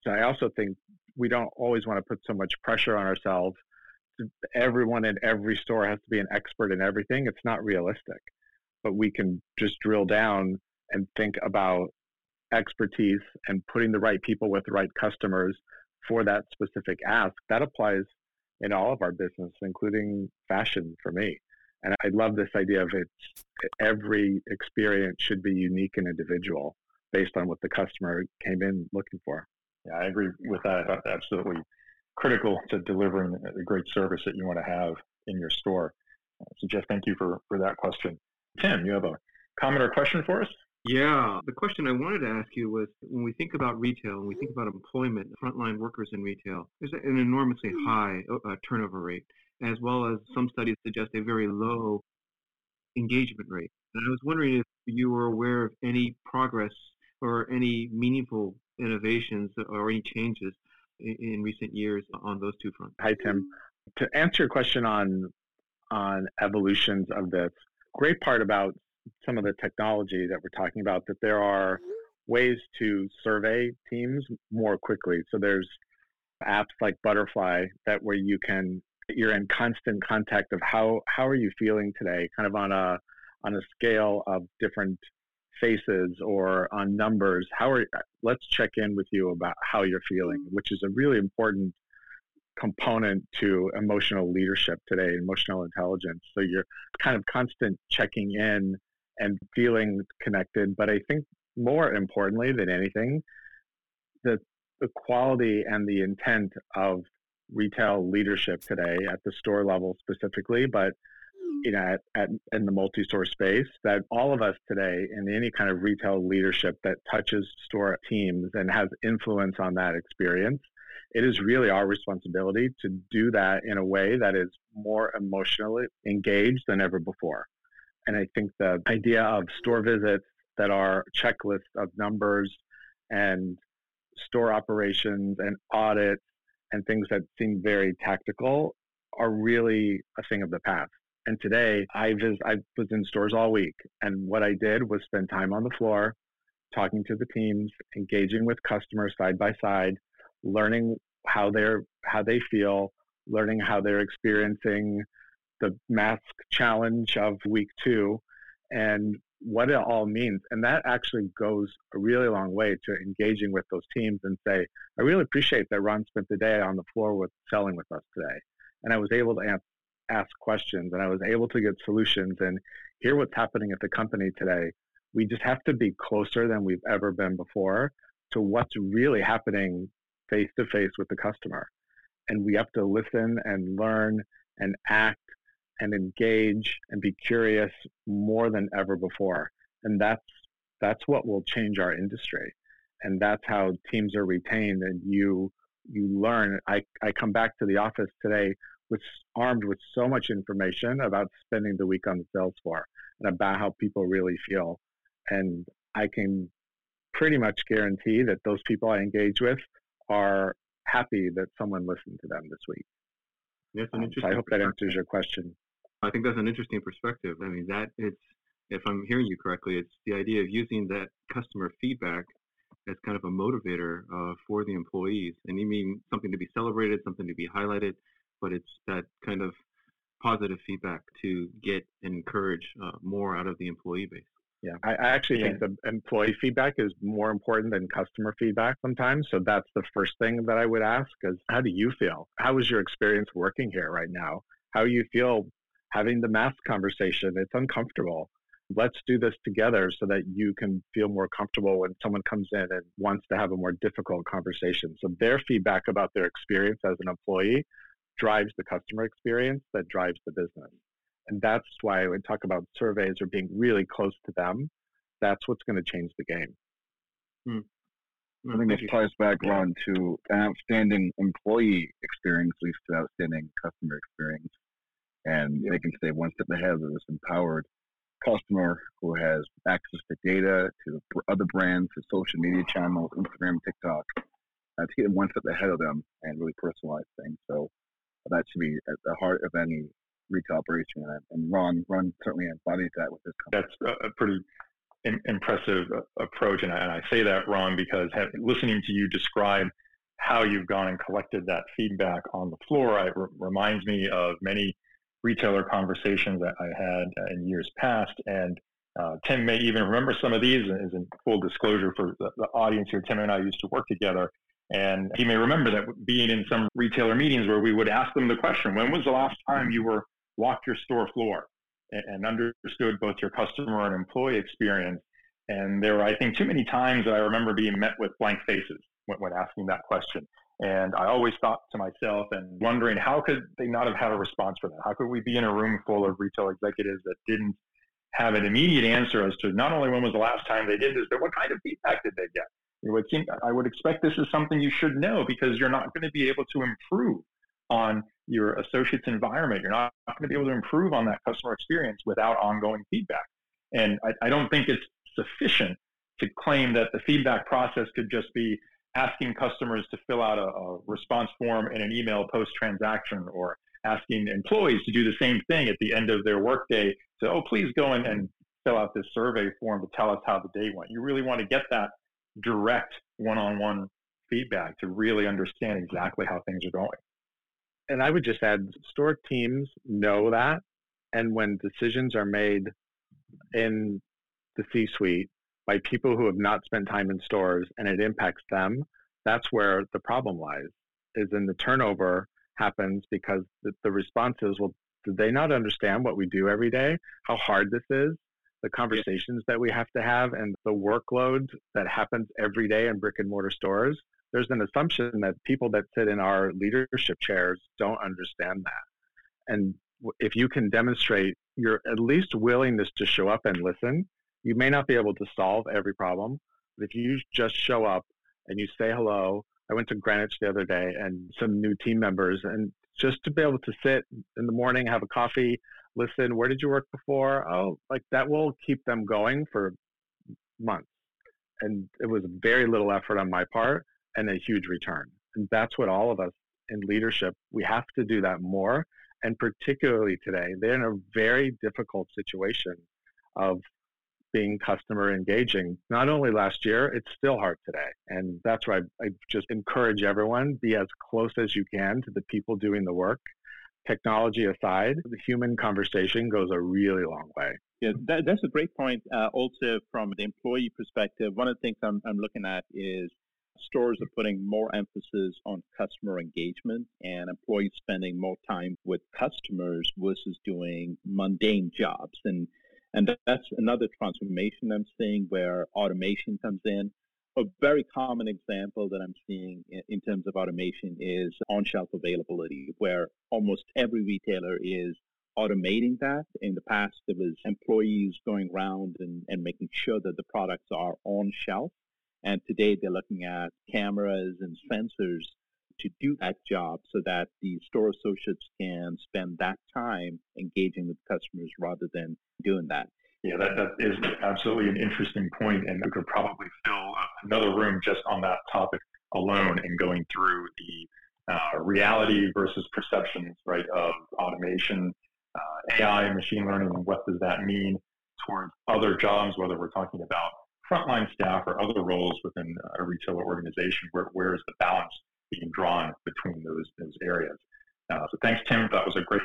Speaker 9: So I also think we don't always want to put so much pressure on ourselves everyone in every store has to be an expert in everything. It's not realistic, but we can just drill down and think about expertise and putting the right people with the right customers for that specific ask. That applies in all of our business, including fashion for me. And I love this idea of it's every experience should be unique and individual based on what the customer came in looking for.
Speaker 10: Yeah, I agree with that. Absolutely critical to delivering a great service that you want to have in your store. So, Jeff, thank you for, for that question. Tim, you have a comment or question for us?
Speaker 13: Yeah, the question I wanted to ask you was when we think about retail and we think about employment, frontline workers in retail, there's an enormously high uh, turnover rate, as well as some studies suggest a very low engagement rate. And I was wondering if you were aware of any progress or any meaningful innovations or any changes in, in recent years on those two fronts.
Speaker 9: Hi, Tim. To answer your question on on evolutions of this, great part about some of the technology that we're talking about that there are ways to survey teams more quickly. So there's apps like Butterfly that where you can you're in constant contact of how how are you feeling today, kind of on a on a scale of different faces or on numbers. How are let's check in with you about how you're feeling, which is a really important component to emotional leadership today, emotional intelligence. So you're kind of constant checking in and feeling connected. But I think more importantly than anything, the the quality and the intent of retail leadership today at the store level specifically, but you know, at, at in the multi-store space, that all of us today in any kind of retail leadership that touches store teams and has influence on that experience, it is really our responsibility to do that in a way that is more emotionally engaged than ever before. And I think the idea of store visits that are checklists of numbers and store operations and audits and things that seem very tactical are really a thing of the past. And today I was I was in stores all week and what I did was spend time on the floor talking to the teams, engaging with customers side by side, learning how they're how they feel, learning how they're experiencing the mask challenge of week two and what it all means. And that actually goes a really long way to engaging with those teams and say, I really appreciate that Ron spent the day on the floor with selling with us today. And I was able to ask, ask questions and I was able to get solutions and hear what's happening at the company today. We just have to be closer than we've ever been before to what's really happening face to face with the customer. And we have to listen and learn and act and engage and be curious more than ever before. And that's that's what will change our industry. And that's how teams are retained and you you learn. I, I come back to the office today with armed with so much information about spending the week on the sales floor and about how people really feel. And I can pretty much guarantee that those people I engage with are happy that someone listened to them this week.
Speaker 13: That's an interesting.
Speaker 9: Um, so I hope that answers your question.
Speaker 13: I think that's an interesting perspective. I mean, that it's, if I'm hearing you correctly, it's the idea of using that customer feedback as kind of a motivator uh, for the employees. And you mean something to be celebrated, something to be highlighted, but it's that kind of positive feedback to get and encourage uh, more out of the employee base.
Speaker 9: Yeah, I, I actually yeah. think the employee feedback is more important than customer feedback sometimes. So that's the first thing that I would ask is how do you feel? How was your experience working here right now? How you feel having the mask conversation. It's uncomfortable. Let's do this together so that you can feel more comfortable when someone comes in and wants to have a more difficult conversation. So their feedback about their experience as an employee drives the customer experience that drives the business. And that's why we talk about surveys or being really close to them. That's what's going to change the game.
Speaker 5: Hmm. I think this ties back, Ron, to an outstanding employee experience leads to outstanding customer experience and they can stay one step ahead of this empowered customer who has access to data, to other brands, to social media channels, Instagram, TikTok, uh, to get one step ahead of them and really personalize things. So that should be at the heart of any retail operation. And Ron, Ron certainly embodies that with his
Speaker 10: company. That's a pretty in, impressive uh, approach, and I, and I, say that, Ron, because have, listening to you describe how you've gone and collected that feedback on the floor, it reminds me of many retailer conversations that I had uh, in years past. And uh, Tim may even remember some of these. As in full disclosure for the, the, audience here, Tim and I used to work together And he may remember that being in some retailer meetings where we would ask them the question, when was the last time you were walked your store floor and understood both your customer and employee experience? And there were, I think, too many times that I remember being met with blank faces when, when asking that question. And I always thought to myself and wondering how could they not have had a response for that? How could we be in a room full of retail executives that didn't have an immediate answer as to not only when was the last time they did this, but what kind of feedback did they get? Would seem, I would expect this is something you should know because you're not going to be able to improve on your associates environment. You're not, going to be able to improve on that customer experience without ongoing feedback. And I, I don't think it's sufficient to claim that the feedback process could just be asking customers to fill out a, a response form in an email post transaction or asking employees to do the same thing at the end of their workday to, oh, please go in and fill out this survey form to tell us how the day went. You really want to get that direct one on one feedback to really understand exactly how things are going.
Speaker 9: And I would just add store teams know that. And when decisions are made in the C suite by people who have not spent time in stores and it impacts them, that's where the problem lies, is in the turnover happens because the, the response is, well, did they not understand what we do every day? How hard this is? The conversations that we have to have and the workload that happens every day in brick and mortar stores. There's an assumption that people that sit in our leadership chairs don't understand that. And if you can demonstrate your at least willingness to show up and listen, you may not be able to solve every problem, but if you just show up and you say hello, I went to Greenwich the other day and some new team members, and just to be able to sit in the morning, have a coffee, listen, where did you work before? Oh, like that will keep them going for months. And it was very little effort on my part and a huge return. And that's what all of us in leadership, we have to do that more. And particularly today, they're in a very difficult situation of being customer engaging. Not only last year, it's still hard today. And that's why I, I just encourage everyone be as close as you can to the people doing the work. Technology aside, the human conversation goes a really long way.
Speaker 7: Yeah, that, that's a great point. Uh, also, from the employee perspective, one of the things I'm, I'm looking at is stores are putting more emphasis on customer engagement and employees spending more time with customers versus doing mundane jobs. And and that's another transformation I'm seeing where automation comes in. A very common example that I'm seeing in terms of automation is on shelf availability, where almost every retailer is automating that. In the past, there was employees going around and, and making sure that the products are on shelf. And today they're looking at cameras and sensors to do that job so that the store associates can spend that time engaging with customers rather than doing that.
Speaker 10: Yeah, that, that is absolutely an interesting point, and we could probably fill another room just on that topic alone and going through the uh, reality versus perceptions, right, of automation, uh, AI, machine learning, and what does that mean towards other jobs, whether we're talking about frontline staff or other roles within a retailer organization, where, where is the balance being drawn between those, those areas? Uh, so thanks, Tim. That was a great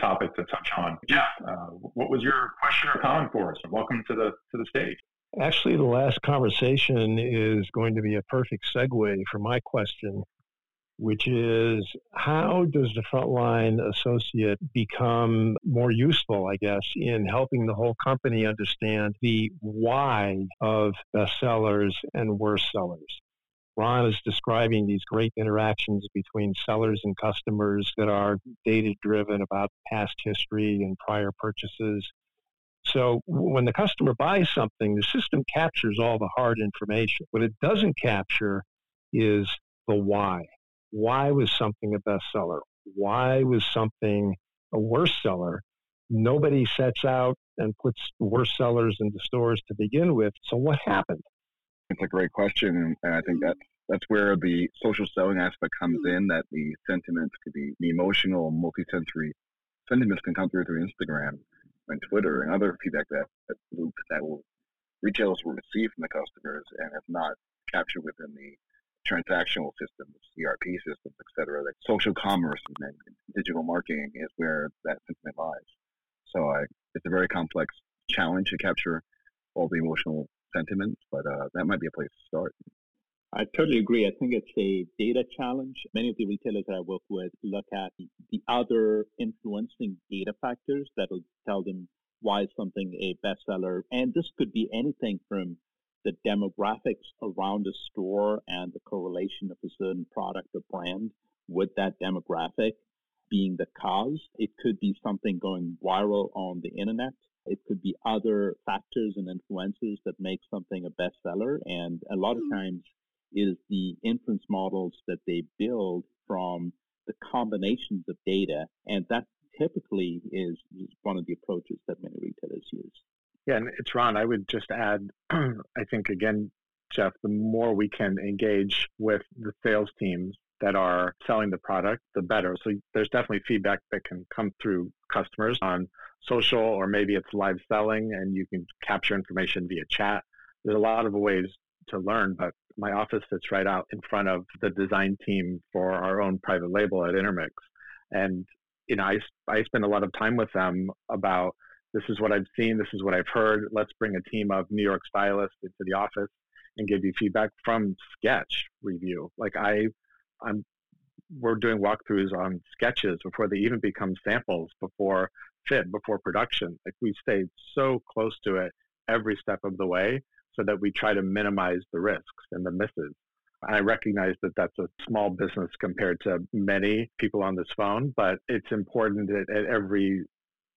Speaker 10: topic to touch on. Yeah. Uh, what was your question or comment for us? And welcome to the to the stage.
Speaker 14: Actually, the last conversation is going to be a perfect segue for my question, which is how does the frontline associate become more useful, I guess, in helping the whole company understand the why of best sellers and worst sellers? Ron is describing these great interactions between sellers and customers that are data driven about past history and prior purchases. So when the customer buys something, the system captures all the hard information. What it doesn't capture is the why. Why was something a bestseller? Why was something a worst seller? Nobody sets out and puts worst sellers into stores to begin with. So what happened?
Speaker 5: It's a great question, and I think that mm-hmm. that's where the social selling aspect comes mm-hmm. in. That the sentiments could be the emotional, multi-sensory sentiments can come through through Instagram and Twitter and other feedback that, that loops that will retailers will receive from the customers and if not captured within the transactional systems, ERP systems, et cetera. Like social commerce and digital marketing is where that sentiment lies. So I, it's a very complex challenge to capture all the emotional sentiments, but uh, that might be a place to start.
Speaker 7: I totally agree. I think it's a data challenge. Many of the retailers that I work with look at the other influencing data factors that'll tell them why something a bestseller. And this could be anything from the demographics around a store and the correlation of a certain product or brand with that demographic being the cause. It could be something going viral on the internet. It could be other factors and influences that make something a bestseller. And a lot of mm-hmm. times is the inference models that they build from the combinations of data. And that typically is one of the approaches that many retailers use.
Speaker 9: Yeah, and it's Ron. I would just add, I think, again, Jeff, the more we can engage with the sales teams that are selling the product, the better. So there's definitely feedback that can come through customers on social, or maybe it's live selling and you can capture information via chat. There's a lot of ways to learn, but my office sits right out in front of the design team for our own private label at Intermix. And, you know, I, I spend a lot of time with them about this is what I've seen, this is what I've heard. Let's bring a team of New York stylists into the office and give you feedback from sketch review. Like I, I'm, we're doing walkthroughs on sketches before they even become samples, before fit, before production. Like we stay so close to it every step of the way so that we try to minimize the risks and the misses. I recognize that that's a small business compared to many people on this phone, but it's important that at every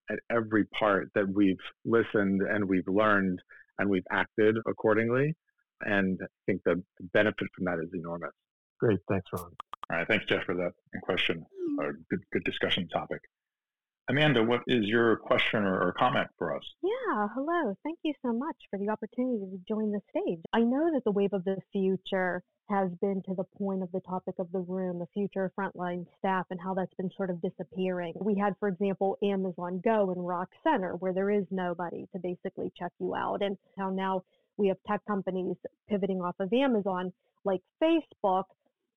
Speaker 9: at every part that we've listened and we've learned and we've acted accordingly. And I think the benefit from that is enormous.
Speaker 14: Great. Thanks, Ron.
Speaker 10: All right. Thanks, Jeff, for that question. A good, good discussion topic. Amanda, what is your question or, comment for us?
Speaker 15: Yeah, hello. Thank you so much for the opportunity to join the stage. I know that the wave of the future has been to the point of the topic of the room, the future frontline staff, and how that's been sort of disappearing. We had, for example, Amazon Go and Rock Center, where there is nobody to basically check you out, and how now we have tech companies pivoting off of Amazon like Facebook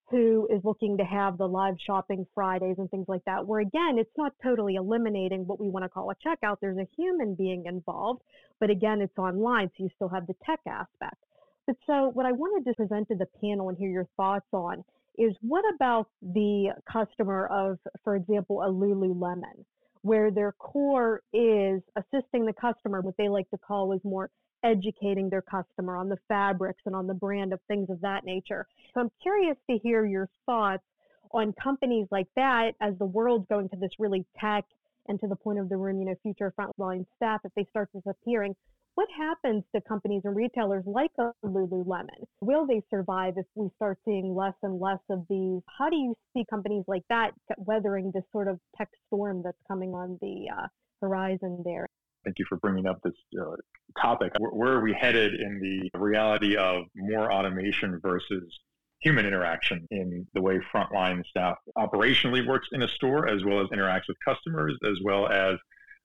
Speaker 15: who is looking to have the live shopping Fridays and things like that, where again, it's not totally eliminating what we want to call a checkout. There's a human being involved, but again, it's online, so you still have the tech aspect. But so, what I wanted to present to the panel and hear your thoughts on is what about the customer of, for example, a Lululemon, where their core is assisting the customer, what they like to call is more educating their customer on the fabrics and on the brand of things of that nature. So I'm curious to hear your thoughts on companies like that as the world's going to this really tech and to the point of the room, you know, future frontline staff, if they start disappearing, what happens to companies and retailers like Lululemon? Will they survive if we start seeing less and less of these? How do you see companies like that weathering this sort of tech storm that's coming on the uh, horizon there?
Speaker 10: Thank you for bringing up this uh, topic. Where, where are we headed in the reality of more automation versus human interaction in the way frontline staff operationally works in a store, as well as interacts with customers, as well as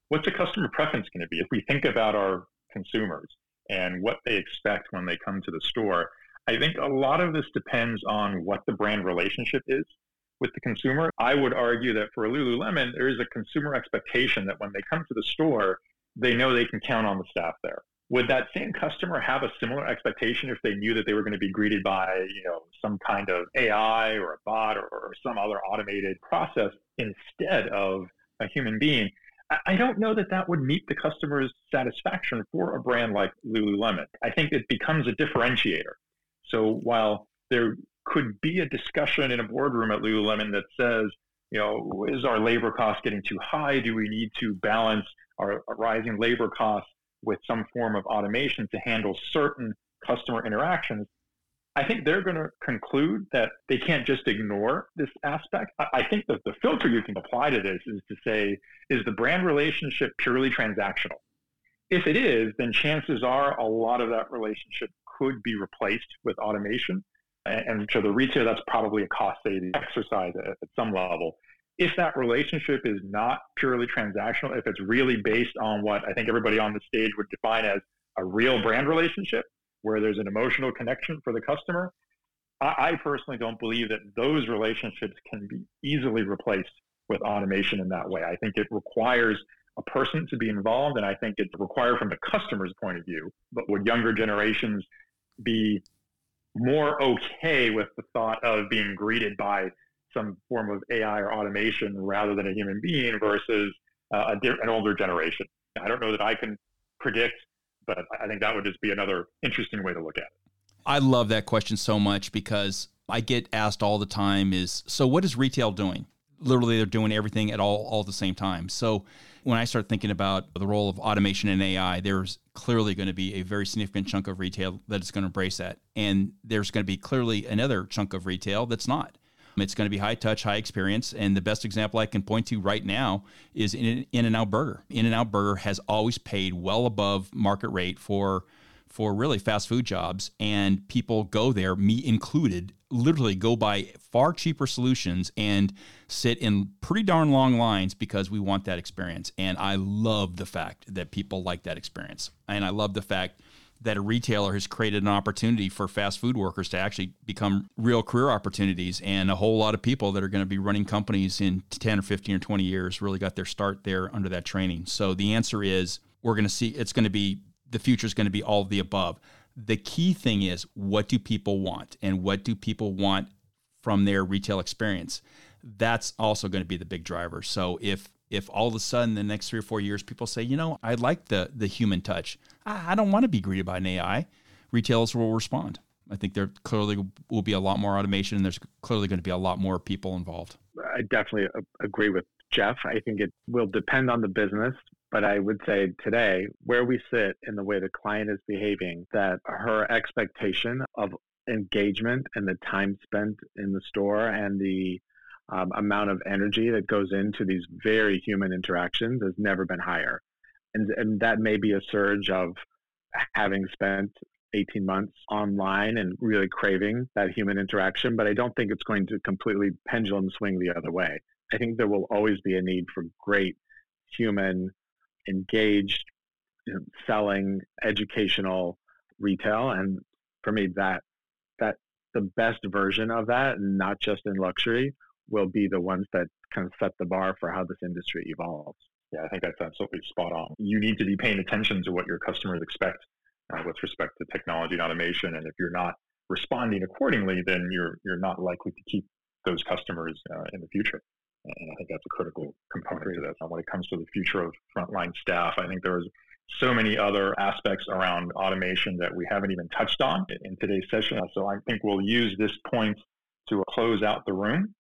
Speaker 10: what's a customer preference going to be? If we think about our consumers and what they expect when they come to the store, I think a lot of this depends on what the brand relationship is with the consumer. I would argue that for Lululemon, there is a consumer expectation that when they come to the store, they know they can count on the staff there. Would that same customer have a similar expectation if they knew that they were going to be greeted by, you know, some kind of AI or a bot or, or some other automated process instead of a human being? I don't know that that would meet the customer's satisfaction for a brand like Lululemon. I think it becomes a differentiator. So while there could be a discussion in a boardroom at Lululemon that says, you know, is our labor cost getting too high? Do we need to balance our rising labor costs with some form of automation to handle certain customer interactions? I think they're going to conclude that they can't just ignore this aspect. I think that the filter you can apply to this is to say, is the brand relationship purely transactional? If it is, then chances are a lot of that relationship could be replaced with automation. And to the retailer, that's probably a cost saving exercise at some level. If that relationship is not purely transactional, if it's really based on what I think everybody on the stage would define as a real brand relationship, where there's an emotional connection for the customer, I, I personally don't believe that those relationships can be easily replaced with automation in that way. I think it requires a person to be involved, and I think it's required from the customer's point of view. But would younger generations be more okay with the thought of being greeted by some form of AI or automation rather than a human being versus uh, a, an older generation. I don't know that I can predict, but I think that would just be another interesting way to look at it.
Speaker 4: I love that question so much because I get asked all the time is so what is retail doing? Literally they're doing everything at all all at the same time. So when I start thinking about the role of automation and AI, there's clearly going to be a very significant chunk of retail that is going to embrace that. And there's going to be clearly another chunk of retail that's not. It's going to be high touch, high experience. And the best example I can point to right now is In-N-Out Burger. In-N-Out Burger has always paid well above market rate for for really fast food jobs and people go there me included literally go buy far cheaper solutions and sit in pretty darn long lines because we want that experience and i love the fact that people like that experience and i love the fact that a retailer has created an opportunity for fast food workers to actually become real career opportunities and a whole lot of people that are going to be running companies in 10 or 15 or 20 years really got their start there under that training so the answer is we're going to see it's going to be the future is going to be all of the above. The key thing is what do people want and what do people want from their retail experience? That's also going to be the big driver. So if if all of a sudden the next three or four years people say, you know, I like the the human touch, I don't want to be greeted by an AI, retailers will respond. I think there clearly will be a lot more automation and there's clearly going to be a lot more people involved.
Speaker 9: I definitely agree with Jeff. I think it will depend on the business, but I would say today, where we sit in the way the client is behaving, that her expectation of engagement and the time spent in the store and the um, amount of energy that goes into these very human interactions has never been higher. And, and that may be a surge of having spent 18 months online and really craving that human interaction, but I don't think it's going to completely pendulum swing the other way. I think there will always be a need for great human engaged, you know, selling educational retail. And for me, that that the best version of that, not just in luxury, will be the ones that kind of set the bar for how this industry evolves.
Speaker 10: Yeah, I think that's absolutely spot on. You need to be paying attention to what your customers expect uh, with respect to technology and automation. And if you're not responding accordingly, then you're you're not likely to keep those customers uh, in the future. And I think that's a critical component to this. And when it comes to the future of frontline staff, I think there's so many other aspects around automation that we haven't even touched on in today's session. So I think we'll use this point to close out the room.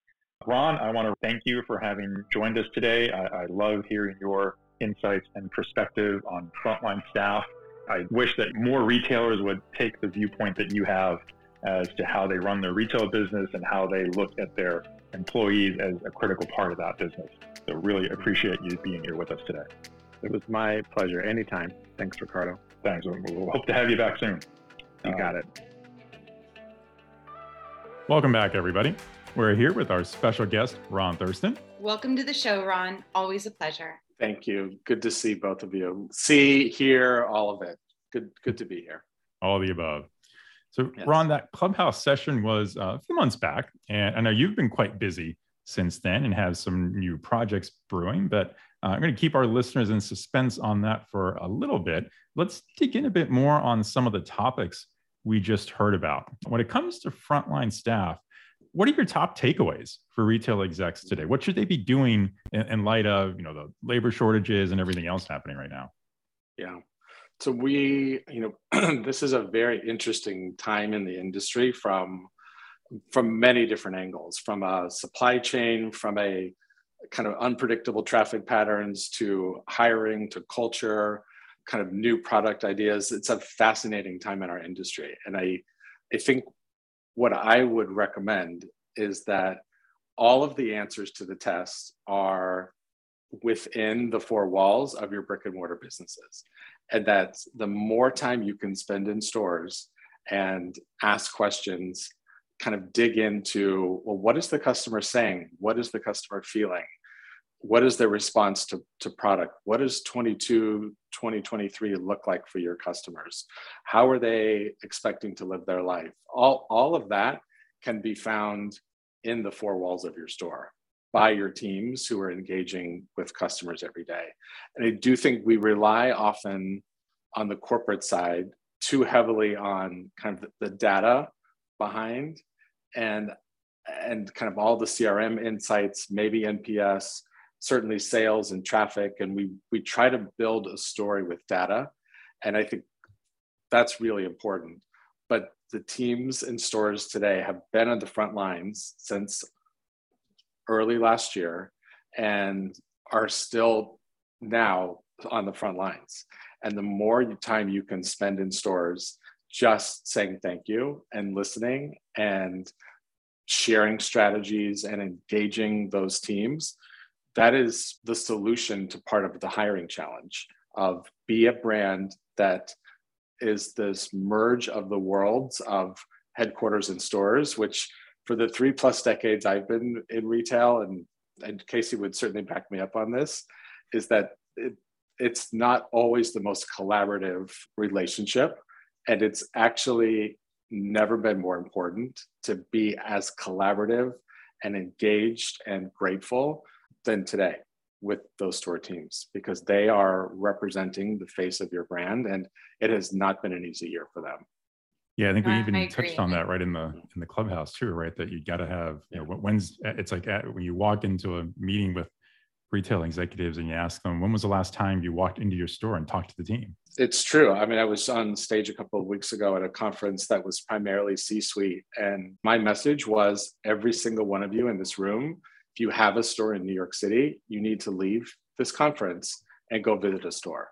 Speaker 10: Ron, I want to thank you for having joined us today. I, I love hearing your insights and perspective on frontline staff. I wish that more retailers would take the viewpoint that you have as to how they run their retail business and how they look at their employees as a critical part of that business. So really appreciate you being here with us today.
Speaker 9: It was my pleasure. Anytime. Thanks, Ricardo.
Speaker 10: Thanks. We'll hope to have you back soon.
Speaker 9: You uh, got it.
Speaker 2: Welcome back, everybody. We're here with our special guest, Ron Thurston.
Speaker 3: Welcome to the show, Ron. Always a pleasure.
Speaker 16: Thank you. Good to see both of you. See, hear, all of it. Good, good to be here.
Speaker 2: All the above. So, yes. Ron, that clubhouse session was uh, a few months back, and I know you've been quite busy since then and have some new projects brewing. But uh, I'm going to keep our listeners in suspense on that for a little bit. Let's dig in a bit more on some of the topics we just heard about. When it comes to frontline staff, what are your top takeaways for retail execs today? What should they be doing in, in light of you know the labor shortages and everything else happening right now?
Speaker 16: Yeah. So we, you know, this is a very interesting time in the industry from from many different angles, from a supply chain, from a kind of unpredictable traffic patterns to hiring to culture, kind of new product ideas. It's a fascinating time in our industry. And I I think what I would recommend is that all of the answers to the test are within the four walls of your brick and mortar businesses. And that the more time you can spend in stores and ask questions kind of dig into well what is the customer saying? What is the customer feeling what is their response to, to product? What does 22 2023 look like for your customers? How are they expecting to live their life? All, all of that can be found in the four walls of your store by your teams who are engaging with customers every day. And I do think we rely often on the corporate side too heavily on kind of the data behind and and kind of all the crm insights maybe nps certainly sales and traffic and we we try to build a story with data. And i think that's really important. But the teams in stores today have been on the front lines since early last year and are still now on the front lines. And the more time you can spend in stores just saying thank you and listening and sharing strategies and engaging those teams that is the solution to part of the hiring challenge of be a brand that is this merge of the worlds of headquarters and stores which for the three plus decades i've been in retail and and casey would certainly back me up on this is that it, it's not always the most collaborative relationship and it's actually never been more important to be as collaborative and engaged and grateful than today with those store teams because they are representing the face of your brand and it has not been an easy year for them.
Speaker 2: Yeah i think we even touched on that right in the in the clubhouse too right? That you got to have you know when's it's like at, when you walk into a meeting with retail executives and you ask them when was the last time you walked into your store and talked to the team?
Speaker 16: It's true. I mean i was on stage a couple of weeks ago at a conference that was primarily c suite and my message was every single one of you in this room if you have a store in New York City, you need to leave this conference and go visit a store.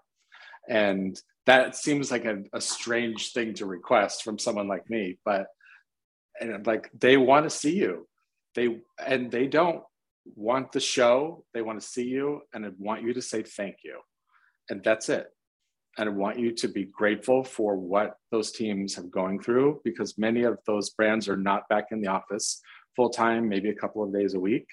Speaker 16: And that seems like a, a strange thing to request from someone like me, but and like they want to see you. They and they don't want the show, they want to see you and want you to say thank you. And that's it. And I want you to be grateful for what those teams have going through because many of those brands are not back in the office full time, maybe a couple of days a week.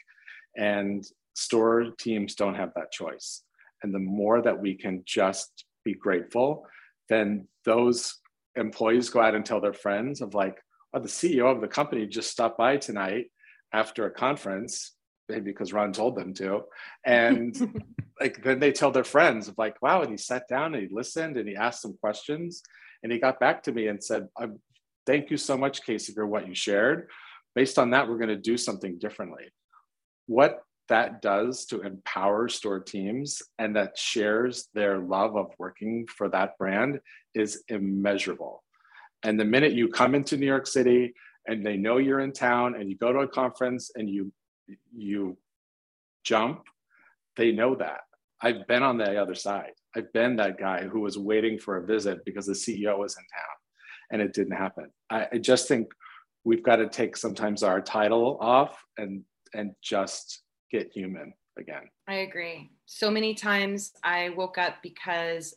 Speaker 16: And store teams don't have that choice. And the more that we can just be grateful, then those employees go out and tell their friends of like, oh, the CEO of the company just stopped by tonight after a conference, maybe because Ron told them to. And like then they tell their friends of like, wow, and he sat down and he listened and he asked some questions. And he got back to me and said, um, thank you so much, Casey, for what you shared. Based on that, we're going to do something differently what that does to empower store teams and that shares their love of working for that brand is immeasurable. And the minute you come into New York City and they know you're in town and you go to a conference and you you jump, they know that. I've been on the other side. I've been that guy who was waiting for a visit because the CEO was in town and it didn't happen. I, I just think we've got to take sometimes our title off and and just get human again.
Speaker 3: I agree. So many times I woke up because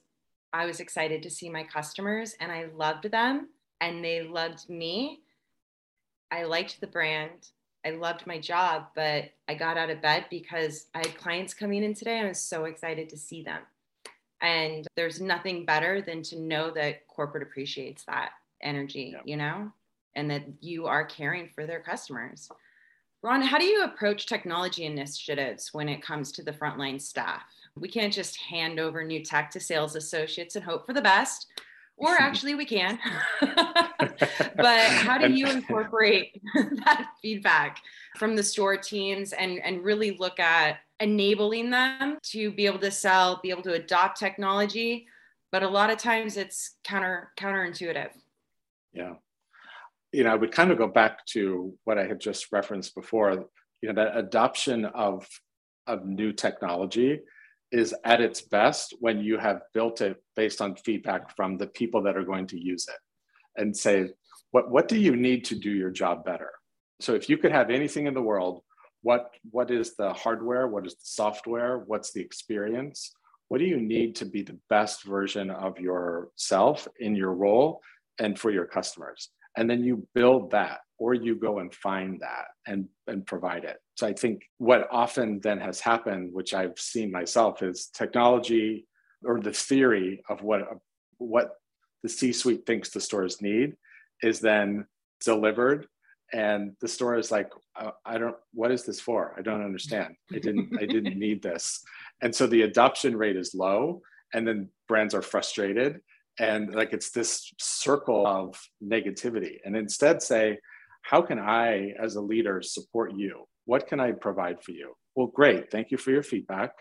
Speaker 3: I was excited to see my customers and I loved them and they loved me. I liked the brand. I loved my job, but I got out of bed because I had clients coming in today. I was so excited to see them. And there's nothing better than to know that corporate appreciates that energy, yeah. you know, and that you are caring for their customers. Ron, how do you approach technology initiatives when it comes to the frontline staff? We can't just hand over new tech to sales associates and hope for the best, or actually, we can. but how do you incorporate that feedback from the store teams and, and really look at enabling them to be able to sell, be able to adopt technology? But a lot of times it's counter counterintuitive.
Speaker 16: Yeah you know, I would kind of go back to what I had just referenced before. You know, that adoption of of new technology is at its best when you have built it based on feedback from the people that are going to use it, and say, what what do you need to do your job better? So if you could have anything in the world, what what is the hardware? What is the software? What's the experience? What do you need to be the best version of yourself in your role and for your customers? And then you build that or you go and find that and and provide it. So i think what often then has happened which i've seen myself is technology or the theory of what what the c suite thinks the stores need is then delivered. And the store is like uh, i don't what is this for? I don't understand. I didn't i didn't need this. And so the adoption rate is low and then brands are frustrated and like it's this circle of negativity and instead say how can i as a leader support you? What can i provide for you? Well great thank you for your feedback.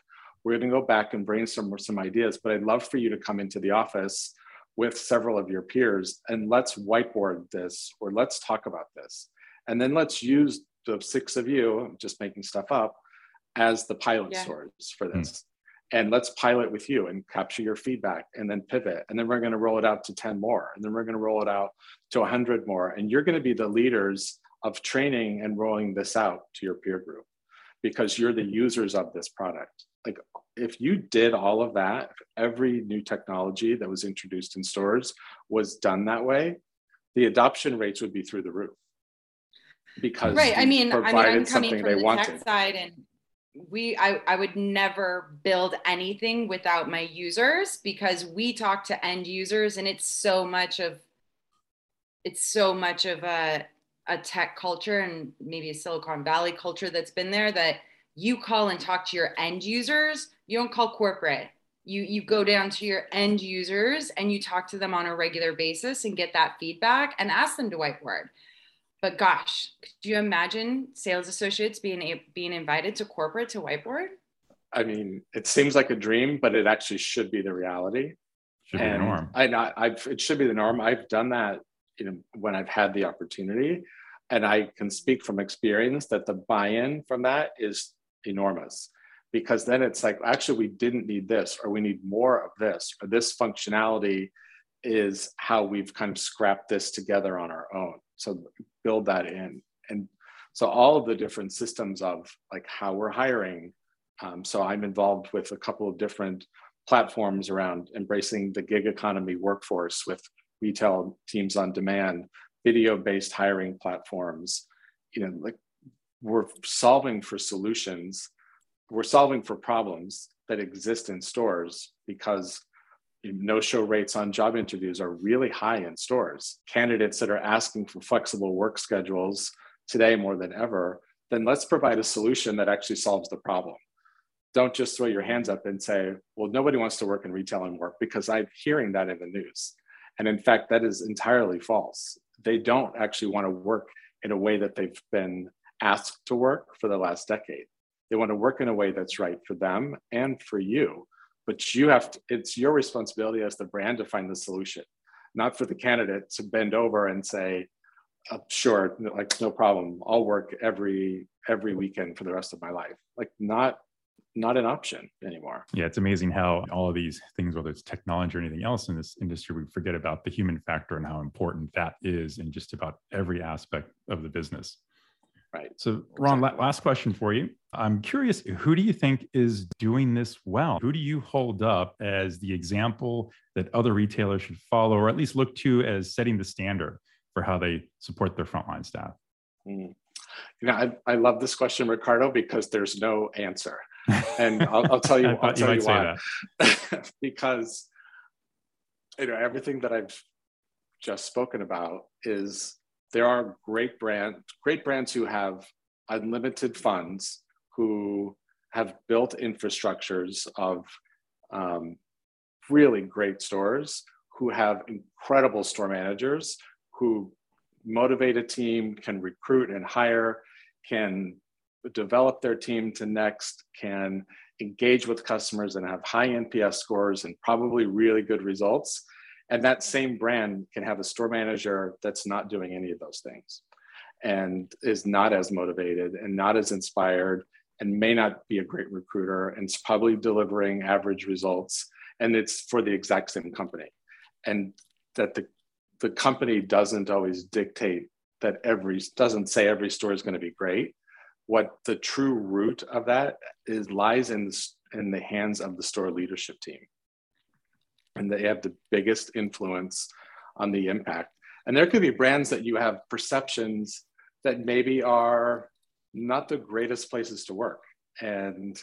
Speaker 16: We're going to go back and brainstorm some ideas but i'd love for you to come into the office with several of your peers and let's whiteboard this or let's talk about this. And then let's use the six of you i'm just making stuff up as the pilot yeah. stores for this and let's pilot with you and capture your feedback and then pivot. And then we're going to roll it out to 10 more and then we're going to roll it out to 100 more. And you're going to be the leaders of training and rolling this out to your peer group because you're the users of this product. Like if you did all of that every new technology that was introduced in stores was done that way the adoption rates would be through the roof because
Speaker 3: right i mean i mean i'm coming from the wanted. tech side and we I, I would never build anything without my users because we talk to end users and it's so much of it's so much of a a tech culture and maybe a silicon valley culture that's been there that you call and talk to your end users. You don't call corporate. You you go down to your end users and you talk to them on a regular basis and get that feedback and ask them to whiteboard but gosh, could you imagine sales associates being being invited to corporate to whiteboard?
Speaker 16: I mean, it seems like a dream, but it actually should be the reality.
Speaker 2: Should and be the norm.
Speaker 16: I, I've, it should be the norm. I've done that, you know, when I've had the opportunity, and I can speak from experience that the buy-in from that is enormous, because then it's like, actually, we didn't need this, or we need more of this, or this functionality is how we've kind of scrapped this together on our own. So build that in. And so all of the different systems of like how we're hiring. Um, so I'm involved with a couple of different platforms around embracing the gig economy workforce with retail teams on demand, video-based hiring platforms. You know, like we're solving for solutions. We're solving for problems that exist in stores because no show rates on job interviews are really high in stores. Candidates that are asking for flexible work schedules today more than ever, then let's provide a solution that actually solves the problem. Don't just throw your hands up and say, well, nobody wants to work in retail anymore because I'm hearing that in the news. And in fact, that is entirely false. They don't actually want to work in a way that they've been asked to work for the last decade. They want to work in a way that's right for them and for you but you have to, it's your responsibility as the brand to find the solution not for the candidate to bend over and say uh, sure like no problem. I'll work every every weekend for the rest of my life. Like not not an option anymore.
Speaker 2: Yeah it's amazing how all of these things whether it's technology or anything else in this industry we forget about the human factor and how important that is in just about every aspect of the business
Speaker 16: Right.
Speaker 2: So, Ron, exactly. last question for you. I'm curious, who do you think is doing this well? Who do you hold up as the example that other retailers should follow, or at least look to as setting the standard for how they support their frontline staff?
Speaker 16: Mm. You know, I, I love this question, Ricardo, because there's no answer. And I'll, I'll tell you, I'll tell you, you why. because, you know, everything that I've just spoken about is there are great brand great brands who have unlimited funds who have built infrastructures of um, really great stores who have incredible store managers who motivate a team can recruit and hire can develop their team to next can engage with customers and have high nps scores and probably really good results and that same brand can have a store manager that's not doing any of those things and is not as motivated and not as inspired and may not be a great recruiter and is probably delivering average results. And it's for the exact same company. And that the the company doesn't always dictate that every doesn't say every store is going to be great. What the true root of that is lies in the, in the hands of the store leadership team and they have the biggest influence on the impact. And there could be brands that you have perceptions that maybe are not the greatest places to work. And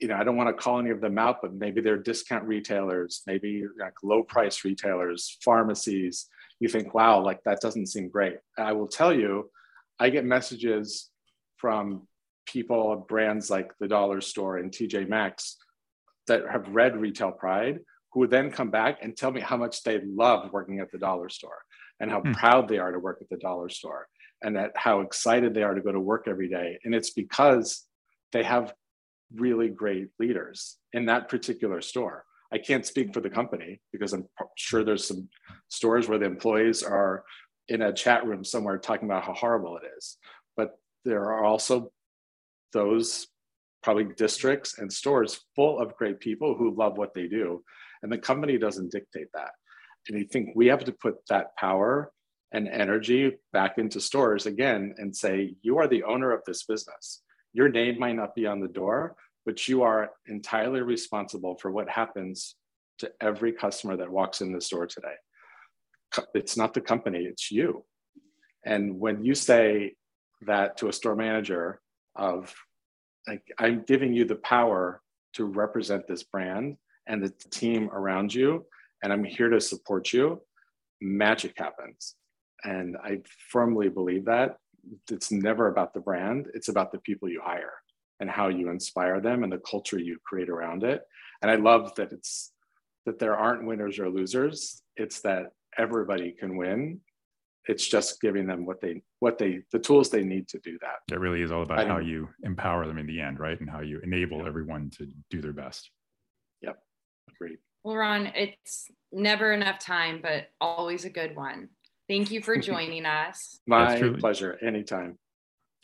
Speaker 16: you know, I don't want to call any of them out, but maybe they're discount retailers, maybe like low price retailers, pharmacies. You think, wow, like that doesn't seem great. I will tell you, I get messages from people, brands like the Dollar Store and TJ Maxx that have read Retail Pride who would then come back and tell me how much they love working at the dollar store and how
Speaker 2: Hmm.
Speaker 16: proud they are to work at the dollar store and that how excited they are to go to work every day. And it's because they have really great leaders in that particular store. I can't speak for the company because I'm sure there's some stores where the employees are in a chat room somewhere talking about how horrible it is. But there are also those probably districts and stores full of great people who love what they do. And the company doesn't dictate that. And I think we have to put that power and energy back into stores again and say, you are the owner of this business. Your name might not be on the door, but you are entirely responsible for what happens to every customer that walks in the store today. It's not the company, it's you. And when you say that to a store manager of like I'm giving you the power to represent this brand and the team around you, and I'm here to support you, magic happens. And I firmly believe that it's never about the brand, it's about the people you hire and how you inspire them and the culture you create around it. And I love that it's that there aren't winners or losers. It's that everybody can win. It's just giving them what they what they the tools they need to do that.
Speaker 2: It really is all about how you empower them in the end, right? And how you enable everyone to do their best.
Speaker 16: Yep. Agreed.
Speaker 3: Well, Ron, it's never enough time, but always a good one. Thank you for joining us.
Speaker 16: My
Speaker 2: truly-
Speaker 16: pleasure. Anytime.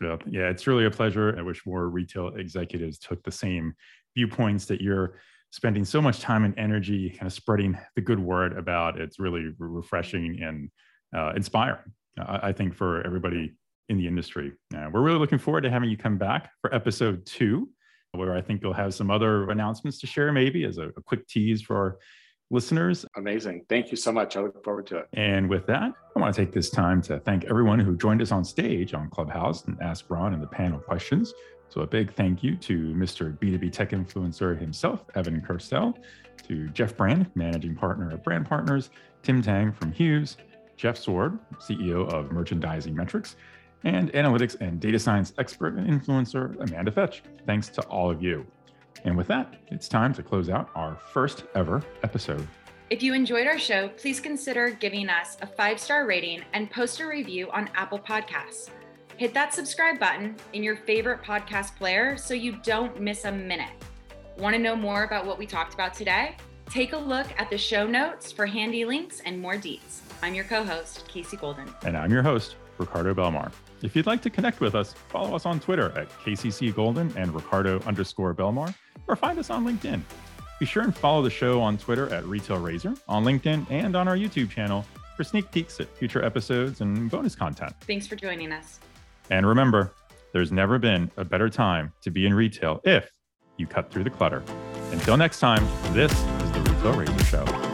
Speaker 2: Yeah, yeah, it's really a pleasure. I wish more retail executives took the same viewpoints that you're spending so much time and energy kind of spreading the good word about. It's really refreshing and uh, inspiring, I, I think, for everybody in the industry. Uh, we're really looking forward to having you come back for episode two, where I think you'll have some other announcements to share, maybe as a, a quick tease for our listeners.
Speaker 16: Amazing. Thank you so much. I look forward to it.
Speaker 2: And with that, I want to take this time to thank everyone who joined us on stage on Clubhouse and asked Ron and the panel questions. So a big thank you to Mr. B2B Tech Influencer himself, Evan Kirstel, to Jeff Brand, Managing Partner at Brand Partners, Tim Tang from Hughes, Jeff Sward, CEO of Merchandising Metrics, and analytics and data science expert and influencer, Amanda Fetch. Thanks to all of you. And with that, it's time to close out our first ever episode.
Speaker 3: If you enjoyed our show, please consider giving us a five star rating and post a review on Apple Podcasts. Hit that subscribe button in your favorite podcast player so you don't miss a minute. Want to know more about what we talked about today? Take a look at the show notes for handy links and more deets. I'm your co host, Casey Golden.
Speaker 2: And I'm your host, Ricardo Belmar. If you'd like to connect with us, follow us on Twitter at KCC Golden and Ricardo underscore Belmar, or find us on LinkedIn. Be sure and follow the show on Twitter at Retail Razor, on LinkedIn, and on our YouTube channel for sneak peeks at future episodes and bonus content.
Speaker 3: Thanks for joining us.
Speaker 2: And remember, there's never been a better time to be in retail if you cut through the clutter. Until next time, this is the Retail Razor Show.